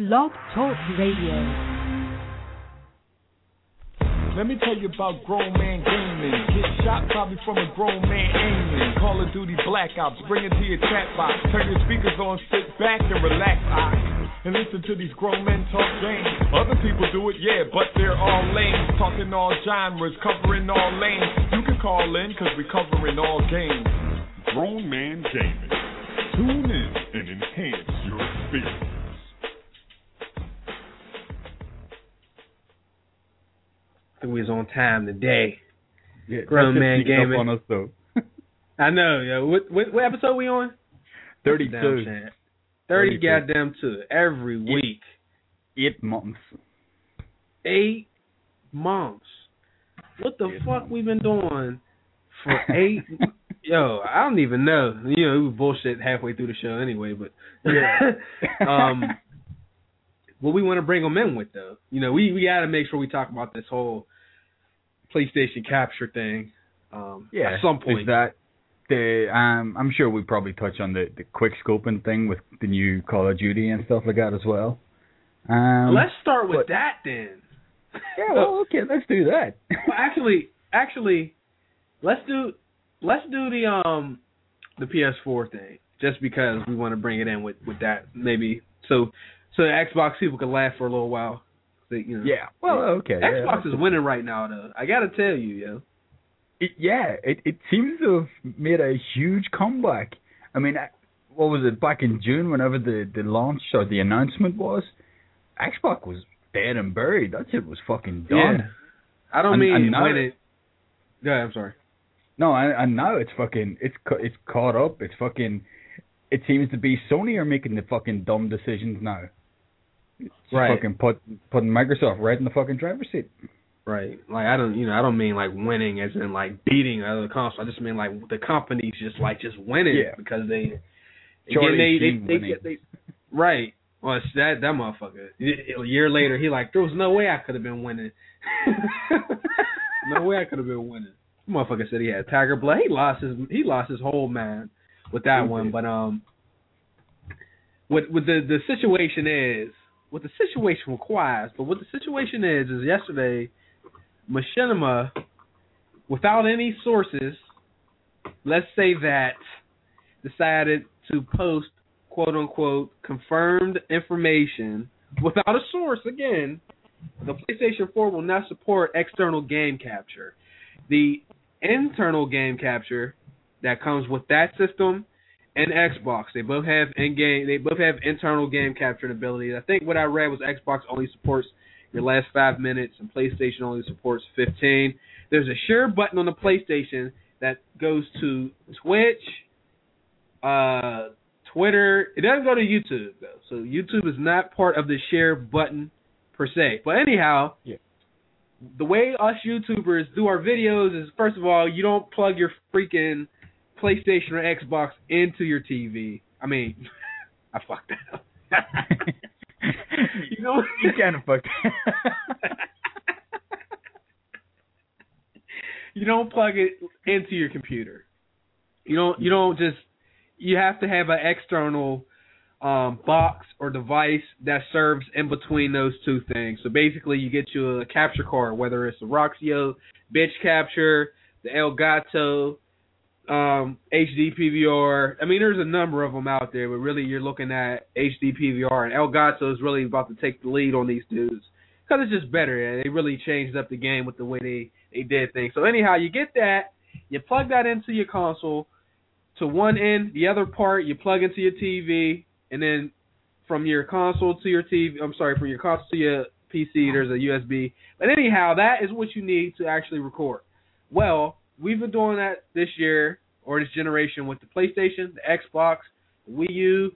Blog Talk Radio. Let me tell you about grown man gaming. Get shot probably from a grown man aiming. Call of Duty Black Ops, bring it to your chat box. Turn your speakers on, sit back and relax. Eyes and listen to these grown men talk games. Other people do it, yeah, but they're all lame. Talking all genres, covering all lanes. You can call in, cause we covering all games. Grown man gaming. Tune in and enhance your experience. We was on time today. Yeah, Grown man up gaming. on us though. I know, yo. What, what what episode we on? Thirty 32. goddamn two every week. Eight months. Eight months. What the Eight fuck months. we been doing for eight? Yo, I don't even know. You know, we was bullshit halfway through the show anyway. But yeah. um, what we want to bring them in with though, you know, we we got to make sure we talk about this whole PlayStation capture thing. Um, Yeah. at some Is point. that the um I'm sure we probably touch on the, the quick scoping thing with the new Call of Duty and stuff like that as well. Um Let's start with but- that then. Yeah, well okay, let's do that. Well, actually, actually, let's do let's do the um the PS4 thing just because we want to bring it in with with that maybe so so the Xbox people can laugh for a little while. You know, yeah. Well okay. Xbox that's- is winning right now though. I gotta tell you, yo. It, yeah, it it seems to have made a huge comeback. I mean, what was it back in June? Whenever the the launch or the announcement was, Xbox was dead and buried. That shit was fucking done. Yeah. I don't And- mean and now- winning. Go ahead, I'm sorry. No, and, and now it's fucking it's it's caught up. It's fucking. It seems to be Sony are making the fucking dumb decisions now. Right. Fucking put putting Microsoft right in the fucking driver's seat. Right. Like I don't you know, I don't mean like winning as in like beating other consoles. I just mean like the companies just like just winning Yeah. because they again, they, Sheen they, they, they, right. Well, it's that that motherfucker. A year later, he like there was no way I could have been winning. no way I could have been winning. Motherfucker said he had tiger blood. He lost his he lost his whole man with that one. But um, what what the the situation is, what the situation requires, but what the situation is is yesterday, Machinima, without any sources, let's say that decided to post quote unquote confirmed information without a source again. The PlayStation 4 will not support external game capture. The internal game capture that comes with that system and Xbox, they both have in game they both have internal game capture ability. I think what I read was Xbox only supports your last five minutes and PlayStation only supports fifteen. There's a share button on the PlayStation that goes to Twitch, uh, Twitter. It doesn't go to YouTube though, so YouTube is not part of the share button per se. But anyhow, Yeah. the way us YouTubers do our videos is first of all, you don't plug your freaking PlayStation or Xbox into your TV. I mean, I fucked that up. you know, you kind of fucked. Up. You don't plug it into your computer. You don't. You don't just. You have to have an external um, box or device that serves in between those two things. So basically, you get you a capture card, whether it's the Roxio Bitch Capture, the Elgato um, HD PVR. I mean, there's a number of them out there, but really, you're looking at HD PVR, and Elgato is really about to take the lead on these dudes because it's just better. They really changed up the game with the way they they did things. So anyhow, you get that, you plug that into your console to one end, the other part you plug into your TV, and then from your console to your TV, I'm sorry, from your console to your PC, there's a USB. But anyhow, that is what you need to actually record. Well, we've been doing that this year or this generation with the PlayStation, the Xbox, the Wii U.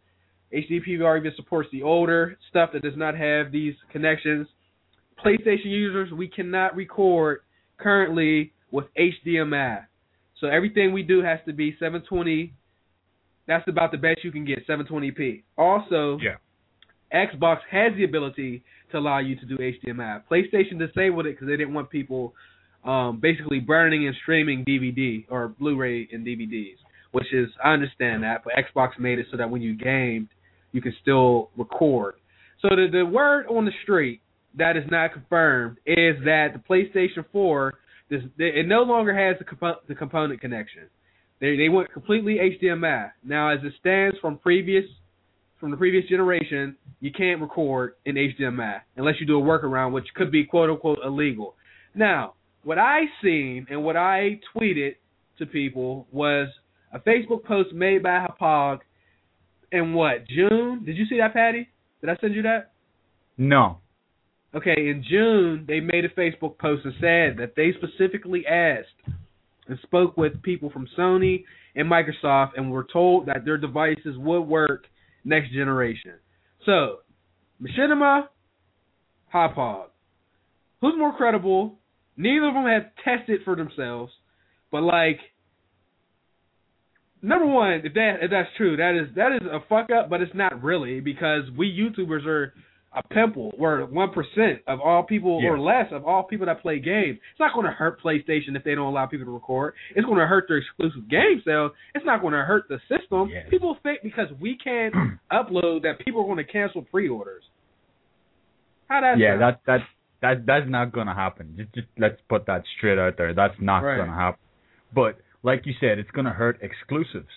HD PVR even supports the older stuff that does not have these connections. PlayStation users, we cannot record currently with HDMI. So everything we do has to be 720. That's about the best you can get, 720p. Also, Yeah. Xbox has the ability to allow you to do HDMI. PlayStation disabled it because they didn't want people um, basically burning and streaming DVD or Blu-ray and DVDs, which is I understand that, but Xbox made it so that when you gamed, you can still record. So the the word on the street that is not confirmed is that the PlayStation 4 this it no longer has the compo- the component connection. They they went completely HDMI. Now as it stands from previous from the previous generation, you can't record in HDMI unless you do a workaround, which could be quote unquote illegal. Now, what I seen and what I tweeted to people was a Facebook post made by Hauppauge in what June? Did you see that, Patty? Did I send you that? No. Okay, in June they made a Facebook post and said that they specifically asked and spoke with people from Sony and Microsoft and were told that their devices would work next generation. So, Machinima, Hauppauge. Who's more credible? Neither of them have tested for themselves, but like number one, if that if that's true, that is that is a fuck up, but it's not really because we YouTubers are a pimple. We're one percent of all people Yeah. or less of all people that play games. It's not going to hurt PlayStation if they don't allow people to record. It's going to hurt their exclusive game sales. It's not going to hurt the system. Yeah. People think because we can't upload that people are going to cancel pre-orders. How that yeah, sound? that that that that's not gonna happen. Just, just let's put that straight out there. That's not Right. gonna happen. But like you said, it's gonna hurt exclusives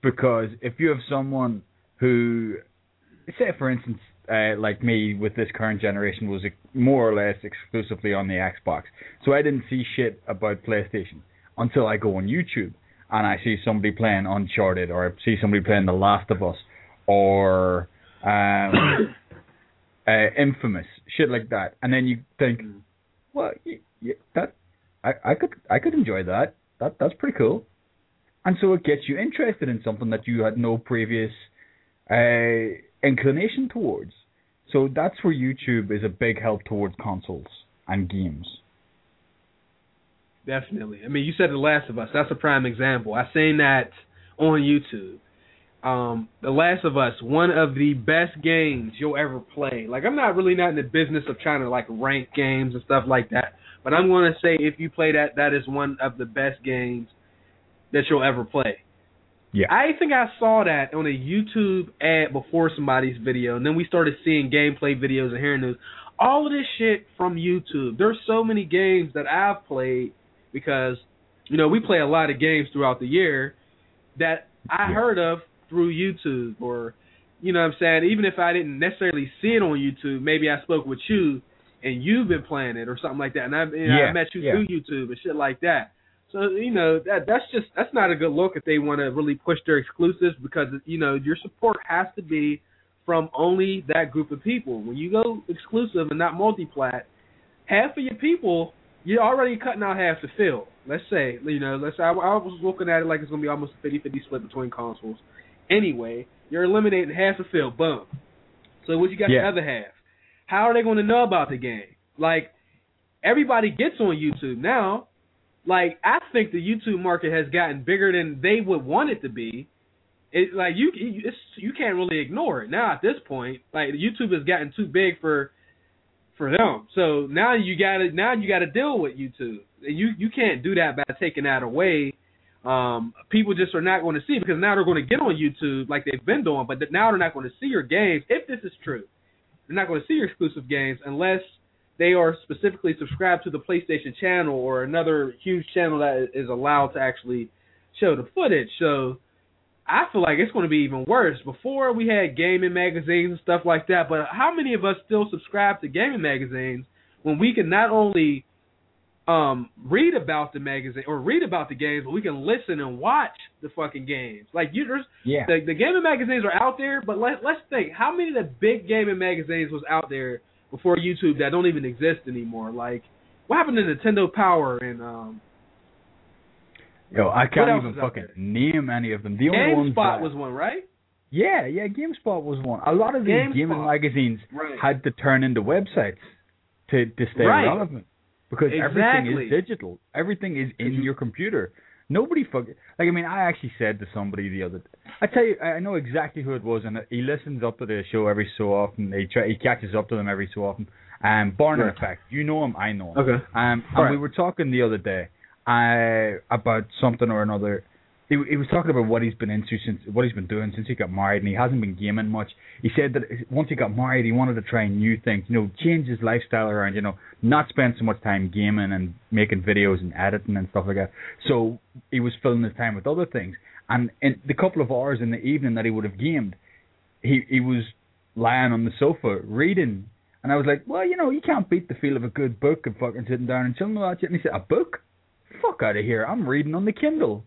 because if you have someone who, say for instance, uh, like me with this current generation was more or less exclusively on the Xbox, so I didn't see shit about PlayStation until I go on YouTube and I see somebody playing Uncharted or I see somebody playing The Last of Us or um, uh, Infamous, shit like that, and then you think, Mm. well, y y that I, I could I could enjoy that. That that's pretty cool, and so it gets you interested in something that you had no previous uh, inclination towards. So that's where YouTube is a big help towards consoles and games. Definitely. I mean, you said The Last of Us. That's a prime example. I seen that on YouTube. Um, The Last of Us, one of the best games you'll ever play. Like, I'm not really not in the business of trying to like rank games and stuff like that, but I'm going to say if you play that, that is one of the best games that you'll ever play. Yeah. I think I saw that on a YouTube ad before somebody's video, and then we started seeing gameplay videos and hearing news. All of this shit from YouTube. There's so many games that I've played because, you know, we play a lot of games throughout the year that I Yeah. heard of through YouTube or, you know what I'm saying? Even if I didn't necessarily see it on YouTube, maybe I spoke with you and you've been playing it or something like that. And I, know, I met you yeah. through YouTube and shit like that. So you know that that's just that's not a good look if they want to really push their exclusives because you know your support has to be from only that group of people. When you go exclusive and not multi-plat, half of your people you're already cutting out half the field. Let's say you know let's say I, I was looking at it like it's gonna be almost a 50-50 split between consoles. Anyway, you're eliminating half the field. Boom. So what you got Yeah. the other half? How are they going to know about the game? Like everybody gets on YouTube now like I think the YouTube market has gotten bigger than they would want it to be. It like you it's, you can't really ignore it now at this point. Like YouTube has gotten too big for for them. So now you got to now you got to deal with YouTube. And You you can't do that by taking that away. Um, people just are not going to see because now they're going to get on YouTube like they've been doing, but now they're not going to see your games if this is true. They're not going to see your exclusive games unless they are specifically subscribed to the PlayStation channel or another huge channel that is allowed to actually show the footage. So I feel like it's going to be even worse. Before we had gaming magazines and stuff like that, but how many of us still subscribe to gaming magazines when we can not only um read about the magazine or read about the games, but we can listen and watch the fucking games. Like you there's Yeah. the, the gaming magazines are out there, but let, let's think how many of the big gaming magazines was out there before YouTube that don't even exist anymore. Like what happened to Nintendo Power and um Yo, I can't even fucking name any of them. The only ones that- was one, right? Yeah, yeah, GameSpot was one. A lot of these GameSpot. gaming magazines Right. had to turn into websites to to stay Right. relevant because everything is digital. Everything is in Mhm. your computer. Nobody fuck like I mean I actually said to somebody the other I tell you I know exactly who it was and he listens up to the show every so often. He try, he catches up to them every so often. Um Barnum Right. Effect. You know him, I know him. Okay. Um, and Right. we were talking the other day uh, about something or another. He, he was talking about what he's been into since what he's been doing since he got married, and he hasn't been gaming much. He said that once he got married, he wanted to try new things, you know, change his lifestyle around, you know, not spend so much time gaming and making videos and editing and stuff like that. So he was filling his time with other things. And in the couple of hours in the evening that he would have gamed, he he was lying on the sofa reading. And I was like, well, you know, you can't beat the feel of a good book and fucking sitting down and chilling that shit. And he said, a book? Fuck out of here. I'm reading on the Kindle.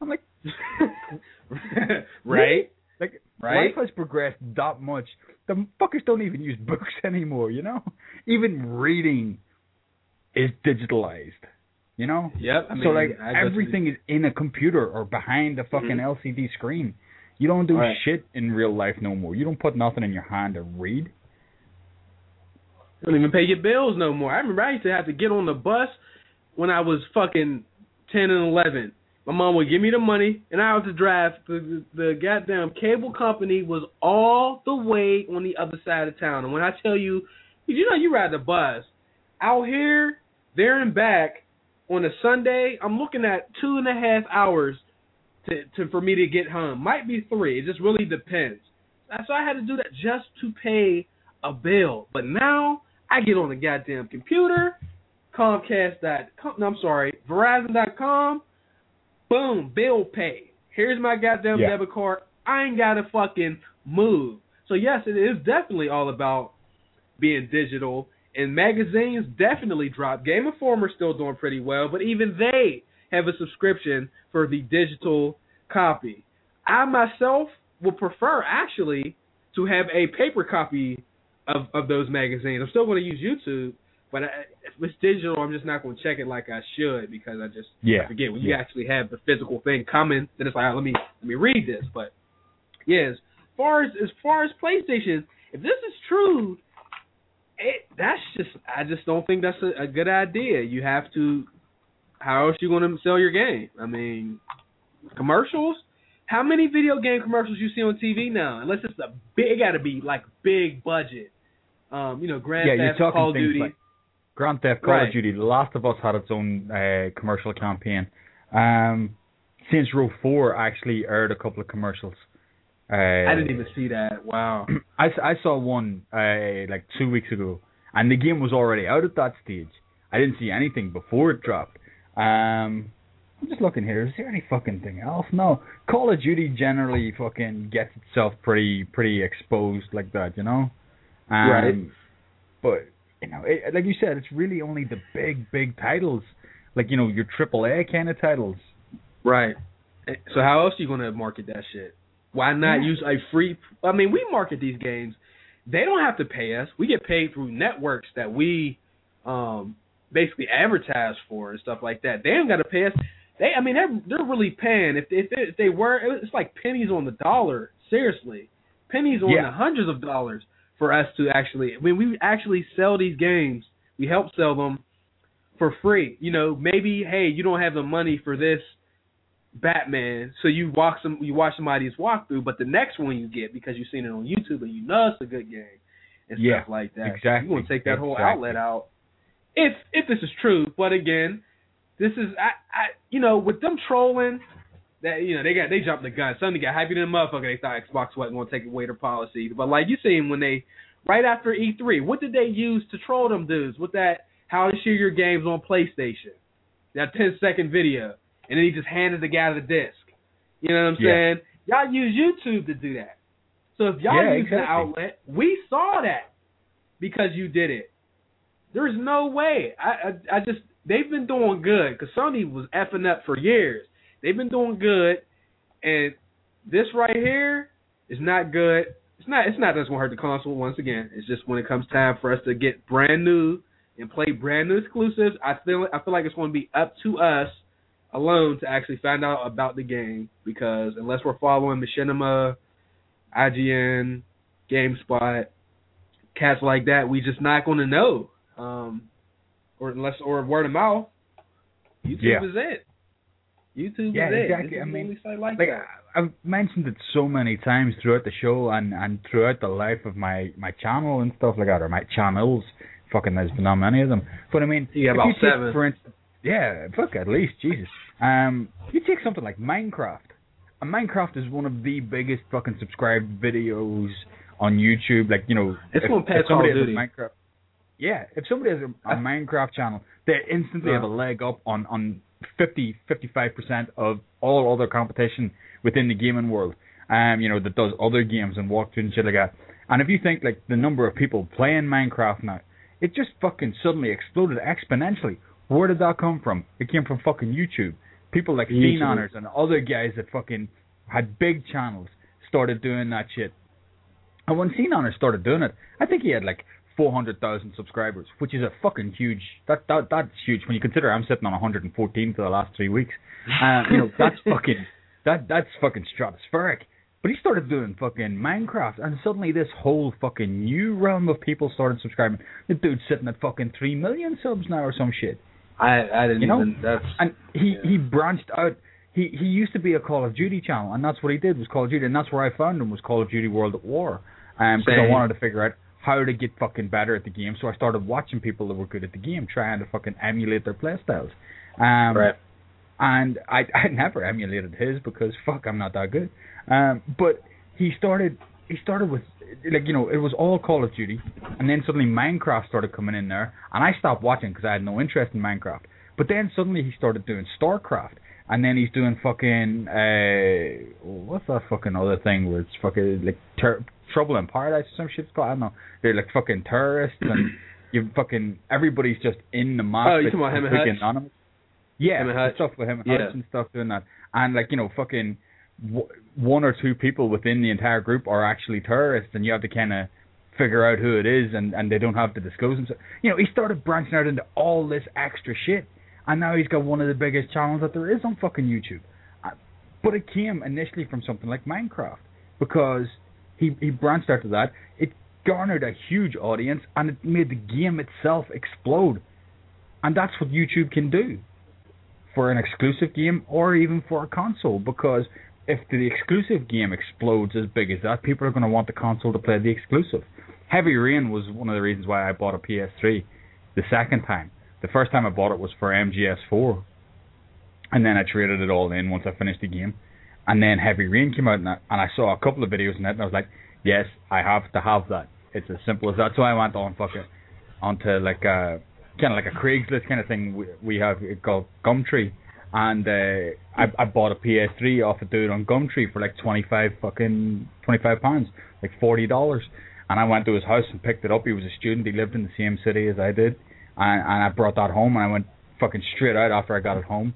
I'm like, right? Like, Right. life has progressed that much. The fuckers don't even use books anymore, you know? Even reading is digitalized, you know? Yep. I mean, so, like, I everything is in a computer or behind a fucking Mhm. LCD screen. You don't do Right. shit in real life no more. You don't put nothing in your hand to read. You don't even pay your bills no more. I remember I used to have to get on the bus when I was fucking ten and eleven. My mom would give me the money, and I had to drive. The, the, the goddamn cable company was all the way on the other side of town. And when I tell you, you know, you ride the bus out here, there and back on a Sunday, I'm looking at two and a half hours to, to for me to get home. Might be three. It just really depends. So I had to do that just to pay a bill. But now I get on the goddamn computer, Comcast dot no, I'm sorry, Verizon.com, boom, bill pay. Here's my goddamn Yeah. debit card. I ain't gotta fucking move. So yes, it is definitely all about being digital. And magazines definitely dropped. Game Informer's still doing pretty well, but even they have a subscription for the digital copy. I myself would prefer actually to have a paper copy of of those magazines. I'm still going to use YouTube, but I, if it's digital, I'm just not going to check it like I should because I just Yeah. I forget when you yeah. actually have the physical thing coming. Then it's like, right, let me let me read this. But yeah, as far as as far as PlayStation, if this is true, it that's just I just don't think that's a, a good idea. You have to. How else you going to sell your game? I mean, commercials. How many video game commercials you see on TV now? Unless it's a big, it got to be like big budget. Um, you know, Grand Yeah, you're Theft Call of Duty. like Grand Theft Call Right. of Duty. The Last of Us had its own uh, commercial campaign. Um, Saints Row 4 actually aired a couple of commercials. Uh, I didn't even see that. Wow. I, I saw one uh, like two weeks ago, and the game was already out at that stage. I didn't see anything before it dropped. Um, I'm just looking here. Is there any fucking thing else? No. Call of Duty generally fucking gets itself pretty pretty exposed like that, you know. Um, Right. But you know, it, like you said, it's really only the big big titles, like you know your triple A kind of titles. Right. So how else are you gonna market that shit? Why not Yeah. use a free? I mean, we market these games. They don't have to pay us. We get paid through networks that we um basically advertise for and stuff like that. They don't got to pay us. They, I mean, they're they're really paying. If if they, if they were, it's like pennies on the dollar. Seriously, pennies on Yeah. the hundreds of dollars for us to actually. I mean, we actually sell these games. We help sell them for free. You know, maybe hey, you don't have the money for this Batman, so you watch some you watch somebody's walkthrough, but the next one you get because you've seen it on YouTube and you know it's a good game and Yeah, stuff like that. exactly, You want to take that whole exactly. outlet out. If if this is true, but again, this is I I you know with them trolling that you know they got they jumped the gun. Somebody got happy to the motherfucker. They thought Xbox wasn't going to take away their policy, but like you seen when they right after E3, what did they use to troll them dudes with that? How to share your games on PlayStation? That 10 second video, and then he just handed the guy the disc. You know what I'm Yeah. saying? Y'all use YouTube to do that. So if y'all Yeah, use the outlet, we saw that because you did it. There's no way. I I, I just they've been doing good because Sony was effing up for years. They've been doing good, and this right here is not good. It's not. It's not that's gonna hurt the console once again. It's just when it comes time for us to get brand new and play brand new exclusives. I feel. I feel like it's going to be up to us alone to actually find out about the game because unless we're following Machinima, IGN, GameSpot, cats like that, we just not going to know. Um, or unless or word of mouth. YouTube Yeah. is it. YouTube Yeah, is it. exactly. This I mean, like, like I've mentioned it so many times throughout the show and and throughout the life of my my channel and stuff like that, or my channels. Fucking, there's been not many of them. But I mean, if about you take, seven. For instance, Yeah, fuck at least, Jesus. Um, you take something like Minecraft. And Minecraft is one of the biggest fucking subscribed videos on YouTube. Like you know, It's if, if somebody Call of Duty. Minecraft, yeah, if somebody has a, a Minecraft channel, they instantly have a leg up on on 50, 55 percent of all other competition within the gaming world. Um, you know that does other games and walkthroughs and shit like that. And if you think like the number of people playing Minecraft now, it just fucking suddenly exploded exponentially. Where did that come from? It came from fucking YouTube. People like. SeaNanners and other guys that fucking had big channels started doing that shit. And when SeaNanners started doing it, I think he had like four hundred thousand subscribers, which is a fucking huge. That that that's huge when you consider I'm sitting on 114 for the last three weeks. Um, you know that's fucking that that's fucking stratospheric. But he started doing fucking Minecraft, and suddenly this whole fucking new realm of people started subscribing. The dude's sitting at fucking three million subs now or some shit. I I didn't You know? even. That's And he Yeah. he branched out. He he used to be a Call of Duty channel, and that's what he did was Call of Duty, and that's where I found him was Call of Duty World at War. Um, because I wanted to figure out how to get fucking better at the game, so I started watching people that were good at the game, trying to fucking emulate their playstyles. Um, right. and I I never emulated his because fuck I'm not that good. Um, but he started he started with like you know it was all Call of Duty, and then suddenly Minecraft started coming in there, and I stopped watching because I had no interest in Minecraft. But then suddenly he started doing StarCraft, and then he's doing fucking uh what's that fucking other thing where it's fucking like ter- Trouble in Paradise or some shit called. I don't know. They're like fucking terrorists and you fucking everybody's just in the map. Oh, you talking about him and anonymous. Yeah, Him and stuff with him and Yeah. Hutch and stuff doing that, and like you know, fucking w- one or two people within the entire group are actually terrorists, and you have to kind of figure out who it is, and and they don't have to disclose themselves. You know, he started branching out into all this extra shit, and now he's got one of the biggest channels that there is on fucking YouTube. But it came initially from something like Minecraft because he he branched out to that. It garnered a huge audience, and it made the game itself explode. And that's what YouTube can do for an exclusive game or even for a console because if the exclusive game explodes as big as that, people are going to want the console to play the exclusive. Heavy Rain was one of the reasons why I bought a PS3 the second time. The first time I bought it was for MGS4, and then I traded it all in once I finished the game. And then Heavy Rain came out, and I, and I saw a couple of videos in it, and I was like, yes, I have to have that. It's as simple as that. So I went on fucking onto like a kind of like a Craigslist kind of thing we, we have it called Gumtree, and uh, I I bought a PS3 off a dude on Gumtree for like twenty five fucking twenty five pounds, like forty dollars. And I went to his house and picked it up. He was a student. He lived in the same city as I did, and and I brought that home. And I went fucking straight out after I got it home,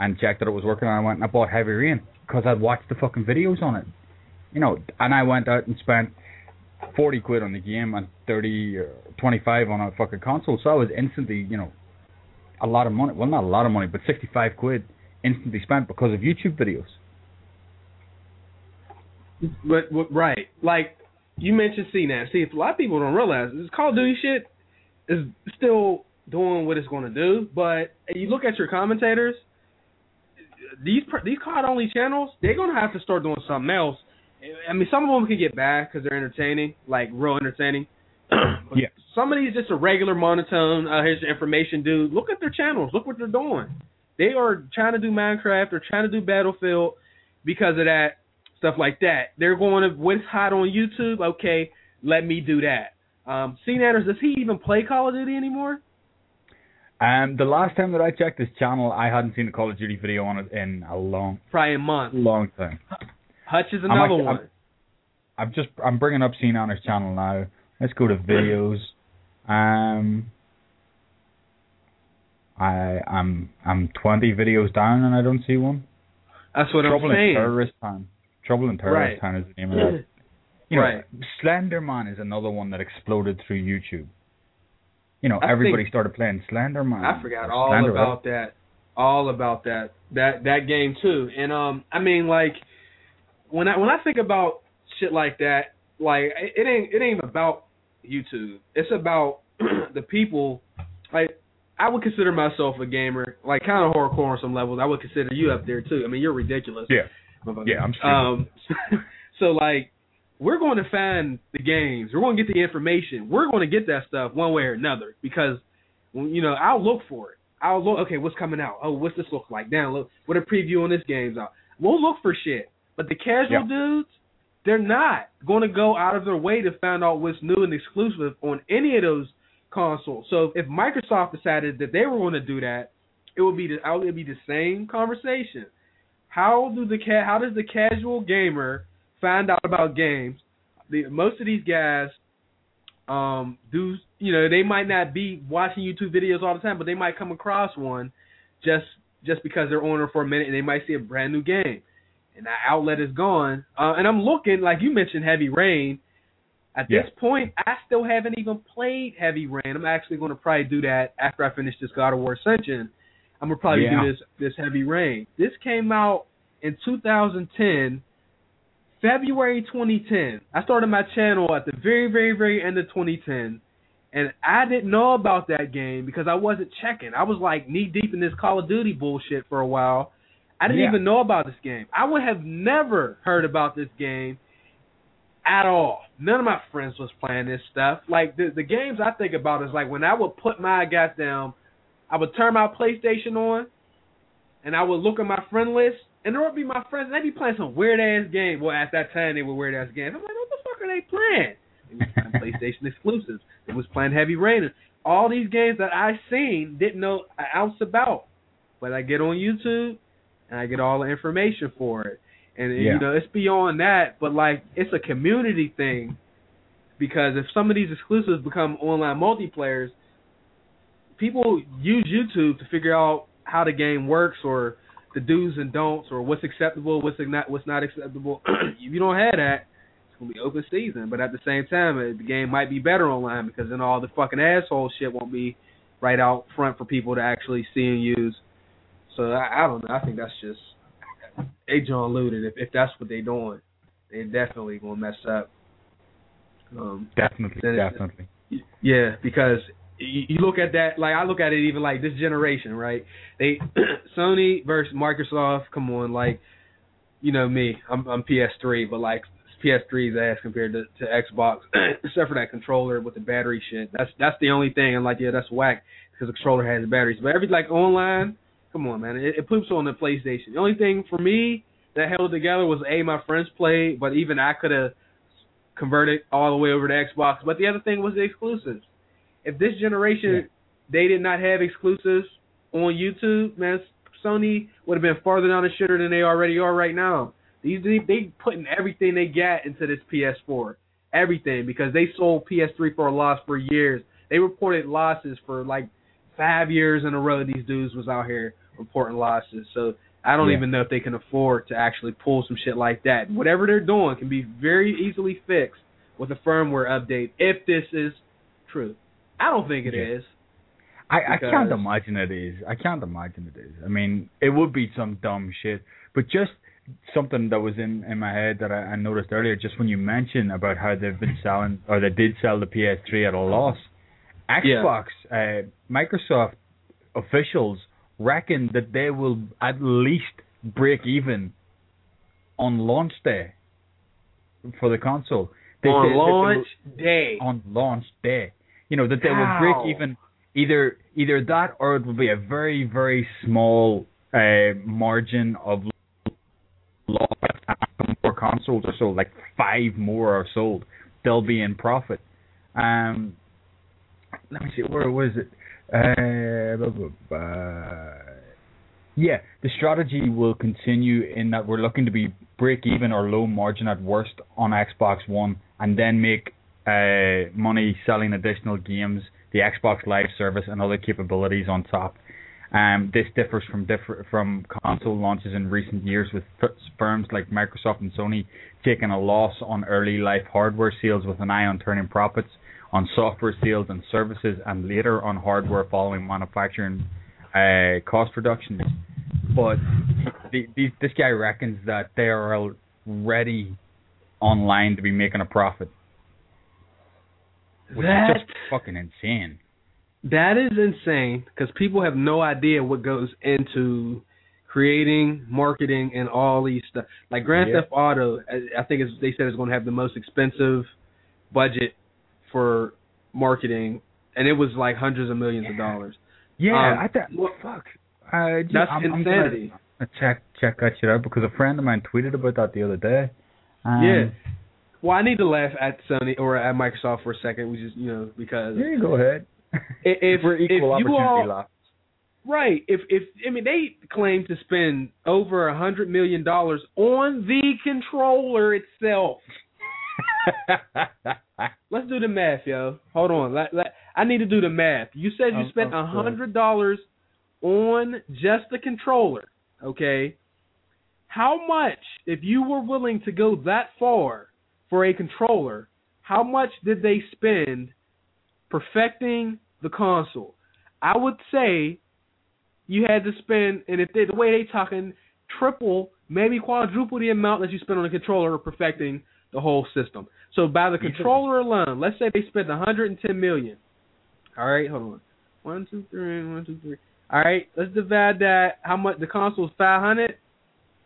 and checked that it was working. And I went and I bought Heavy Rain because I'd watched the fucking videos on it, you know. And I went out and spent forty quid on the game and thirty uh, or twenty five on a fucking console. So I was instantly, you know, a lot of money. Well, not a lot of money, but sixty five quid instantly spent because of YouTube videos. But, but right, like you mentioned CNAP. See, if a lot of people don't realize this Call Duty shit is still doing what it's going to do. But you look at your commentators, these these COD only channels, they're going to have to start doing something else. I mean, some of them can get bad because they're entertaining, like real entertaining. But Yeah. Some of these just a regular monotone. Uh, here's your information, dude. Look at their channels. Look what they're doing. They are trying to do Minecraft. They're trying to do Battlefield because of that stuff like that. They're going to what's hot on YouTube. Okay, let me do that. Um, SeaNanners, does he even play Call of Duty anymore? Um, the last time that I checked this channel, I hadn't seen a Call of Duty video on it in a long, Probably a month. long time. Hutch is I'm another actually- one. I'm- I'm just I'm bringing up SeaNanners' channel now. Let's go to videos. Um, I I'm I'm 20 videos down and I don't see one. That's what Trouble I'm trouble in saying. Terrorist Town. Trouble in Terrorist Right. Town is the name of that. You know, Right. Slenderman is another one that exploded through YouTube. You know, I everybody started playing Slenderman. I forgot all Slender, about that. All about that. That that game too. And um I mean like when I when I think about shit like that, like it, it ain't it ain't about YouTube. It's about the people like I would consider myself a gamer, like kind of hardcore on some levels. I would consider you up there too. I mean, you're ridiculous. Yeah. Yeah, I'm stupid. Um, so like, we're going to find the games. We're going to get the information. We're going to get that stuff one way or another because, you know, I'll look for it. I'll look. Okay, what's coming out? Oh, what's this look like? Down look. What a preview on this game's out. We'll look for shit. But the casual Yeah. dudes, they're not going to go out of their way to find out what's new and exclusive on any of those consoles. So if Microsoft decided that they were going to do that, it would be the it would be the same conversation. How do the ca- how does the casual gamer find out about games? The most of these guys um do you know they might not be watching YouTube videos all the time, but they might come across one just just because they're on it for a minute and they might see a brand new game and that outlet is gone. Uh, and I'm looking like you mentioned Heavy Rain. At Yeah. this point, I still haven't even played Heavy Rain. I'm actually going to probably do that after I finish this God of War Ascension. I'm gonna probably Yeah. do this this Heavy Rain. This came out in 2010, February 2010. I started my channel at the very very very end of 2010, and I didn't know about that game because I wasn't checking. I was like knee deep in this Call of Duty bullshit for a while. I didn't Yeah. even know about this game. I would have never heard about this game at all. None of my friends was playing this stuff. Like the the games I think about is like when I would put my gas down, I would turn my PlayStation on, and I would look at my friend list, and there would be my friends, and they'd be playing some weird ass game. Well, at that time they were weird ass games. I'm like, what the fuck are they playing? They was playing PlayStation exclusives. They was playing Heavy Rain. All these games that I seen didn't know an ounce about, but I get on YouTube and I get all the information for it. And Yeah. you know, it's beyond that, but like it's a community thing because if some of these exclusives become online multiplayers, people use YouTube to figure out how the game works or the do's and don'ts or what's acceptable, what's not what's not acceptable. if you don't have that, it's gonna be open season. But at the same time, uh, the game might be better online because then all the fucking asshole shit won't be right out front for people to actually see and use. So I, I don't know. I think that's just they John looted. If if that's what they're doing, they definitely gonna mess up. Um, Definitely, definitely. yeah, because you, look at that like I look at it even like this generation, right? They Sony versus Microsoft. Come on, like you know me, I'm I'm PS3, but like PS3's ass compared to, to Xbox, except for that controller with the battery shit. That's that's the only thing. I'm like, yeah, that's whack because the controller has batteries. But every like online, come on, man, it, it poops on the PlayStation. The only thing for me that held together was a my friends played, but even I could have converted all the way over to Xbox. But the other thing was the exclusives. If this generation Yeah. they did not have exclusives on YouTube, man, Sony would have been farther down the shitter than they already are right now. These they, they putting everything they got into this PS4, everything because they sold PS3 for a loss for years. They reported losses for like five years in a row. These dudes was out here reporting losses. So I don't Yeah. even know if they can afford to actually pull some shit like that. Whatever they're doing can be very easily fixed with a firmware update if this is true. I don't think it Yeah. is. I, I can't imagine it is. I can't imagine it is. I mean, it would be some dumb shit, but just something that was in in my head that I, I noticed earlier, just when you mentioned about how they've been selling or they did sell the PS3 at a loss. Xbox, uh, Microsoft officials reckon that they will at least break even on launch day for the console. They on said that they will- launch day. on launch day. You know that they will break even either either that or it will be a very very small uh, margin of loss more consoles are sold, like five more are sold. They'll be in profit. Um, let me see where was it? Uh, blah, blah, blah. Yeah, the strategy will continue in that we're looking to be break even or low margin at worst on Xbox One, and then make uh, money selling additional games, the Xbox Live service, and other capabilities on top. Um, this differs from differ from console launches in recent years, with firms like Microsoft and Sony taking a loss on early life hardware sales with an eye on turning profits on software sales and services, and later on hardware following manufacturing uh, cost reductions. But the, the, this guy reckons that they are already online to be making a profit, which That is just fucking insane. that is insane because people have no idea what goes into creating, marketing, and all these stuff. Like Grand Yeah. Theft Auto, I- think they said it's going to have the most expensive budget for marketing, and it was like hundreds of millions of dollars. Yeah, Um, I thought. well, fuck. Uh, That's I'm, I'm gonna check check that shit out because a friend of mine tweeted about that the other day. Um, yeah. Well, I need to laugh at Sony or at Microsoft for a second, which is you know because Yeah, go ahead. if if, We're equal you opportunity all right, if if I mean they claim to spend over a hundred million dollars on the controller itself. Let's do the math, yo. Hold on. Let, let, I need to do the math. You said you Oh, spent oh, a hundred dollars on just the controller. Okay. How much, if you were willing to go that far for a controller, how much did they spend perfecting the console? I would say you had to spend, and if they, the way they're talking, triple, maybe quadruple the amount that you spent on the controller perfecting the whole system. So by the controller alone, let's say they spent 110 million. All right, hold on. One, two, three, one, two, three. All right, let's divide that. How much the console is 500,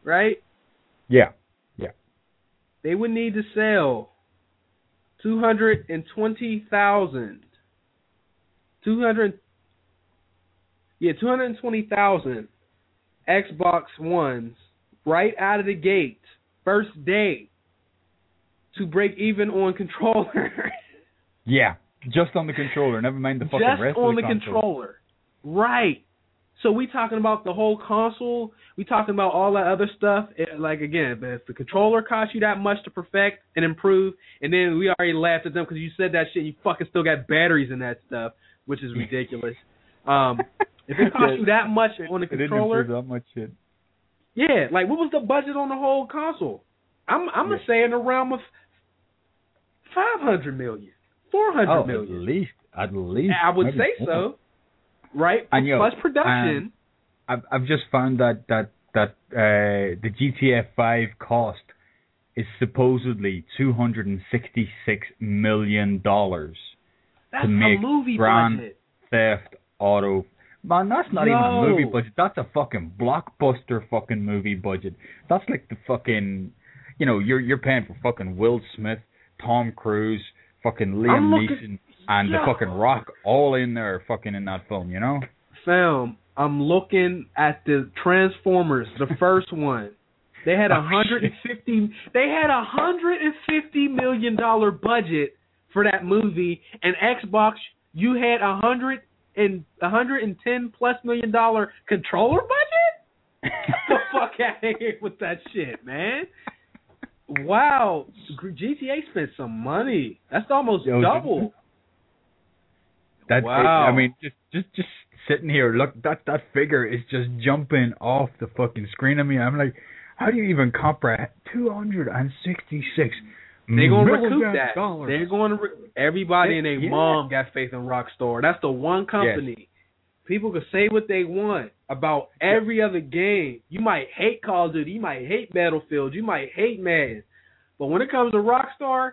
right? yeah. They would need to sell 220,000. 200 Yeah, 220,000 Xbox Ones right out of the gate, first day to break even on controller. Yeah. Just on the controller, never mind the fucking just rest on of the the console. controller. Right. So we talking about the whole console. We talking about all that other stuff. It, like again, if the controller cost you that much to perfect and improve, and then we already laughed at them because you said that shit. You fucking still got batteries in that stuff, which is ridiculous. um, if it cost you that much on the controller, that much shit. yeah, like what was the budget on the whole console? I'm I'm gonna say in the realm of five hundred million, four hundred Oh, million. at least, at least. I would say so. Right? And, yo, Plus production. I've I've just found that that that uh, the GTA 5 cost is supposedly 266 million dollars. That's make a movie Grand budget. Theft Auto. Man, that's not even a movie budget. That's a fucking blockbuster fucking movie budget. That's like the fucking, you know, you're you're paying for fucking Will Smith, Tom Cruise, fucking Liam looking- Neeson, and Yo. the fucking Rock all in there, fucking in that film. You know. Film. I'm looking at the Transformers, the first one. They had Oh, a hundred and fifty. They had a hundred and fifty million dollar budget for that movie, and Xbox, you had a hundred and a hundred and ten plus million dollar controller budget. Get the fuck out of here with that shit, man. Wow, GTA spent some money. That's almost Yo, double. That Wow. I mean, just just just sitting here, look that that figure is just jumping off the fucking screen of me. I'm like, how do you even comprehend two hundred and sixty six? They're gonna recoup that. dollars. They're going to. Re- everybody and their Yeah. mom got faith in Rockstar. That's the one company. People can say what they want about every other game. You might hate Call of Duty. You might hate Battlefield. You might hate Madden. But when it comes to Rockstar,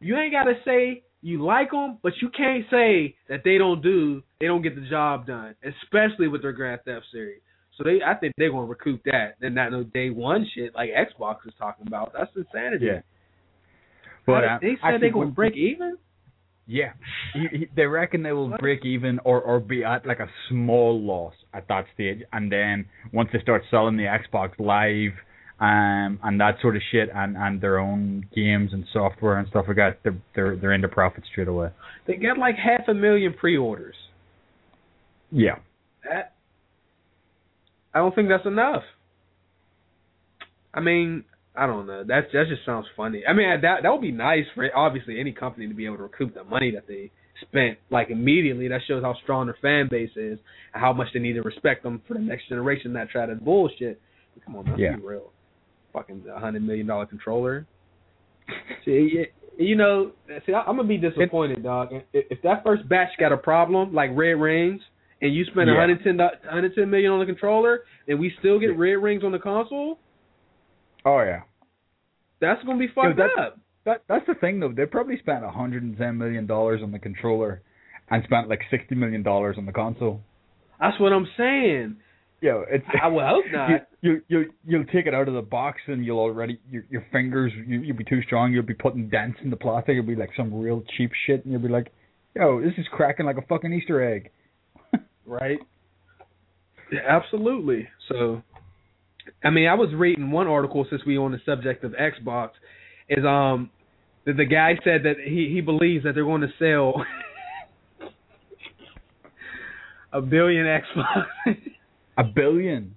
you ain't got to say you like them, but you can't say that they don't do. They don't get the job done, especially with their Grand Theft series. So they, I think they're gonna recoup that. They're not no day one shit like Xbox is talking about. That's insanity. Yeah. But uh, they said they're gonna break even. Yeah, he, he, they reckon they will What? break even or or be at like a small loss at that stage, and then once they start selling the Xbox Live, um, and that sort of shit, and and their own games and software and stuff like that, they're they're they're into profit straight away. They got like half a million pre-orders. Yeah. That I don't think that's enough. I mean, I don't know. That that just sounds funny. I mean, that that would be nice for obviously any company to be able to recoup the money that they spent like immediately. That shows how strong their fan base is and how much they need to respect them for the next generation that try to bullshit. Come on, let's Yeah. be real. Fucking a hundred million dollar controller. See, you know, see, I- I'm gonna be disappointed, dog. If, if that first batch got a problem like Red Rings, and you spend Yeah. 110 do- 110 million on the controller, and we still get Red Rings on the console, Oh yeah. that's gonna be fucked that- up. That that's the thing though. They probably spent a hundred and ten million dollars on the controller, and spent like sixty million dollars on the console. That's what I'm saying. Yeah, it's. I would hope not. You you you you'll take it out of the box and you'll already your your fingers you, you'll be too strong. You'll be putting dents in the plastic. It'll be like some real cheap shit, and you'll be like, "Yo, this is cracking like a fucking Easter egg." Right. Yeah, absolutely. So, I mean, I was reading one article since we on the subject of Xbox, is um, that the guy said that he he believes that they're going to sell a billion Xbox. A billion.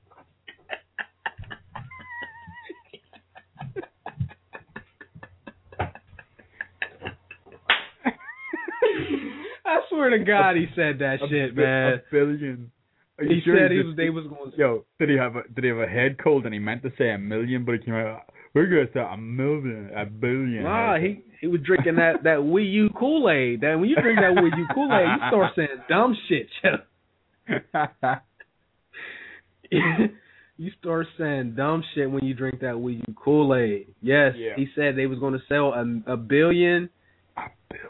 I swear to God, he said that shit, a, man. A billion. Are you He sure said he was they was going. to Yo, did he have a did he have a head cold and he meant to say a million, but he came out. We're gonna say a million, a billion. Nah, he he was drinking that that Wii U Kool Aid. That when you drink that Wii U Kool Aid, you start saying dumb shit. yo. you start saying dumb shit when you drink that Wii U Kool Aid. Yes, Yeah. he said they was going to sell a, a billion.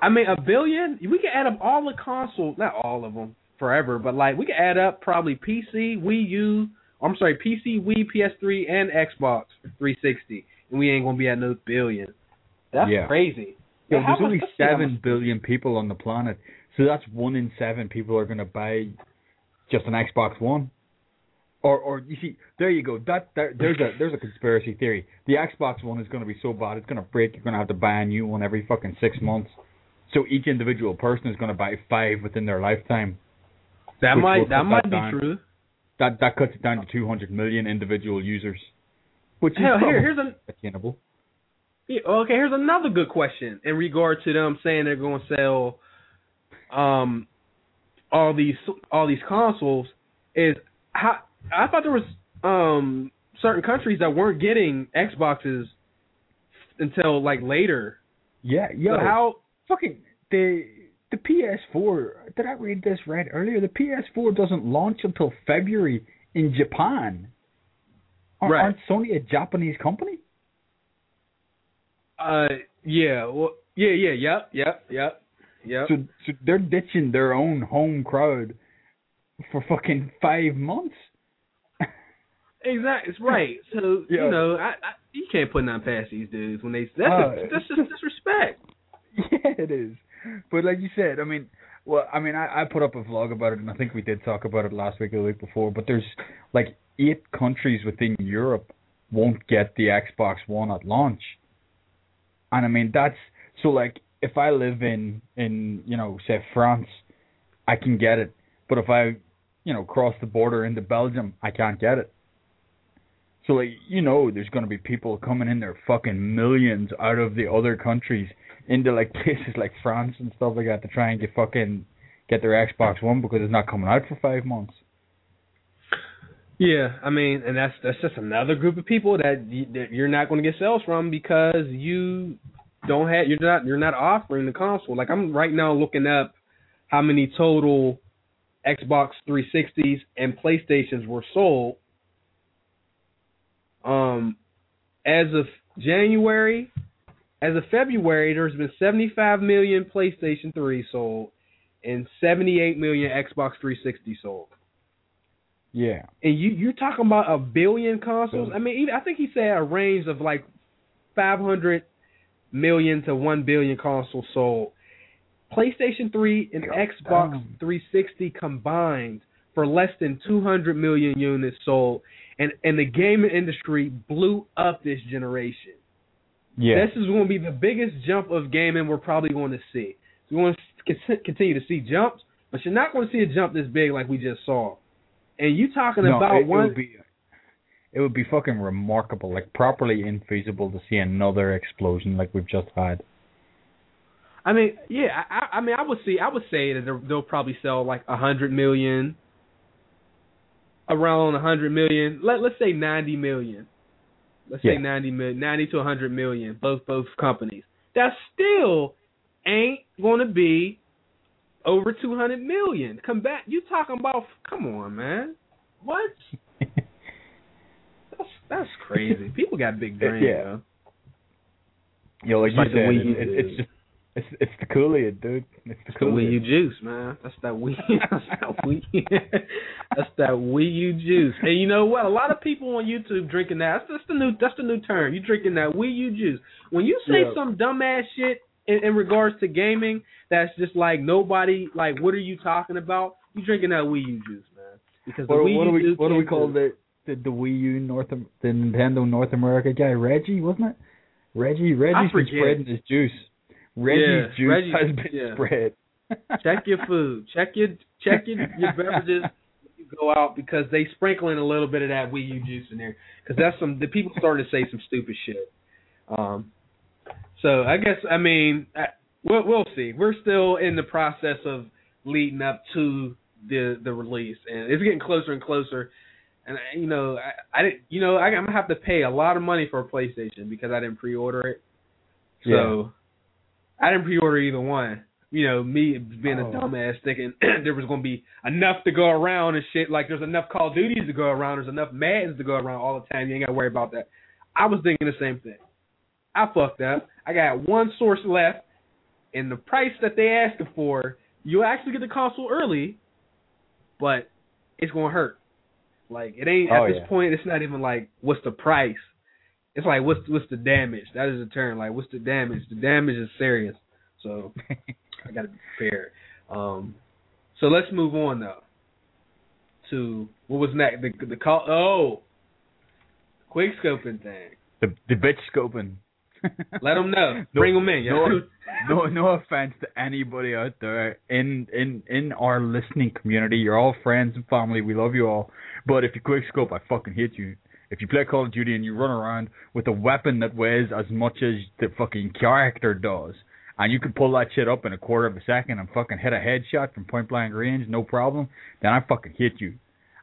I mean, a billion. We could add up all the consoles, not all of them forever, but like we could add up probably PC, Wii U. I'm sorry, PC, Wii, PS3, and Xbox 360, and we ain't gonna be at no billion. That's Yeah. crazy. Yo, there's only let's see how seven billion people on the planet, so that's one in seven people are gonna buy just an Xbox One. Or, or you see, there you go. That, that there's a there's a conspiracy theory. The Xbox One is gonna be so bad it's gonna break. You're gonna have to buy a new one every fucking six months. So each individual person is gonna buy five within their lifetime. That might that might that be down. true. That that cuts it down to 200 million individual users, which is Hell, here here's a attainable. Yeah, okay, here's another good question in regard to them saying they're going to sell um all these all these consoles is how I thought there was um certain countries that weren't getting Xboxes until like later. Yeah, yeah. So how fucking the the PS4. Did I read this right earlier? The PS4 doesn't launch until February in Japan. Aren't, Right. aren't Sony a Japanese company? uh yeah, well yeah, yeah, yep, yep, yep. Yep. So, so they're ditching their own home crowd for fucking five months. Exactly, it's right. So Yeah. you know, I, I you can't put nothing past these dudes when they that's Uh, that's just disrespect. Yeah, it is. But like you said, I mean, well, I mean, I, I put up a vlog about it, and I think we did talk about it last week or the week before. But there's like eight countries within Europe won't get the Xbox One at launch, and I mean that's so like if I live in in you know say France, I can get it, but if I you know cross the border into Belgium, I can't get it. So like you know, there's gonna be people coming in their fucking millions out of the other countries into like places like France and stuff like that to try and get fucking get their Xbox One because it's not coming out for five months. Yeah, I mean, and that's that's just another group of people that, you, that you're not going to get sales from because you don't have you're not you're not offering the console. Like I'm right now looking up how many total Xbox 360s and PlayStations were sold. Um, as of January, as of February, there's been 75 million PlayStation 3 sold and 78 million Xbox 360 sold. Yeah. And you you're talking about a billion consoles. I mean, even, I think he said a range of like 500 million to 1 billion consoles sold. PlayStation 3 and Xbox damn. 360 combined for less than 200 million units sold, and and the gaming industry blew up this generation. Yeah. This is going to be the biggest jump of gaming we're probably going to see. We're going to continue to see jumps, but you're not going to see a jump this big like we just saw. And you talking no, about it, it would be it would be fucking remarkable, like properly infeasible to see another explosion like we've just had. I mean, yeah, I, I- mean, I would see, I would say that they'll- they'll probably sell like a hundred million, around a hundred million. Let let's say ninety million. Let's say Yeah. ninety million, ninety to a hundred million. Both both companies. That still ain't going to be over two hundred million. Come back, you talking about? Come on, man. What? That's that's crazy. People got big dreams. Yeah. yo. Yo, like you like said, it, it's just it's it's the Kool-Aid, dude. It's the the Wii U juice, man. That's that Wii. That's that Wii. that's that Wii U juice. And you know what? A lot of people on YouTube drinking that. That's, that's the new. That's the new term. You drinking that Wii U juice. When you say Yeah. some dumbass shit in, in regards to gaming, that's just like nobody. Like, what are you talking about? You drinking that Wii U juice, man. Because What, the Wii what do U we juice what do we call the, the the Wii U North the Nintendo North America guy Reggie wasn't it? Reggie Reggie's been spreading his juice. Reggie's Yeah, juice has been yeah. spread. check your food. Check your check your, your beverages. You go out because they sprinkle in a little bit of that Wii U juice in there because that's some the people starting to say some stupid shit. Um, so I guess I mean I, we'll we'll see. We're still in the process of leading up to the the release, and it's getting closer and closer. And I- you know I, I didn't you know I, I'm gonna have to pay a lot of money for a PlayStation because I didn't pre-order it. So I didn't pre-order either one. You know, me being a Oh. dumbass thinking there was gonna be enough to go around and shit. Like there's enough Call of Duties to go around. There's enough Maddens to go around all the time. You ain't gotta worry about that. I was thinking the same thing. I fucked up. I got one source left, and the price that they asking for, you actually get the console early, but it's gonna hurt. Like it ain't oh, at Oh, this yeah. point. It's not even like what's the price. It's like what's what's the damage? That is the term. Like what's the damage? The damage is serious. So I gotta be fair. Um, so let's move on though to what was next? The the call. Oh, quick scoping thing. the the bitch scoping. Let them know. No- Bring them in. No- no no offense to anybody out there in in in our listening community. You're all friends and family. We love you all. But if you quick scope, I fucking hate you. If you play Call of Duty and you run around with a weapon that weighs as much as the fucking character does, and you can pull that shit up in a quarter of a second and fucking hit a headshot from point blank range, no problem, then I fucking hit you.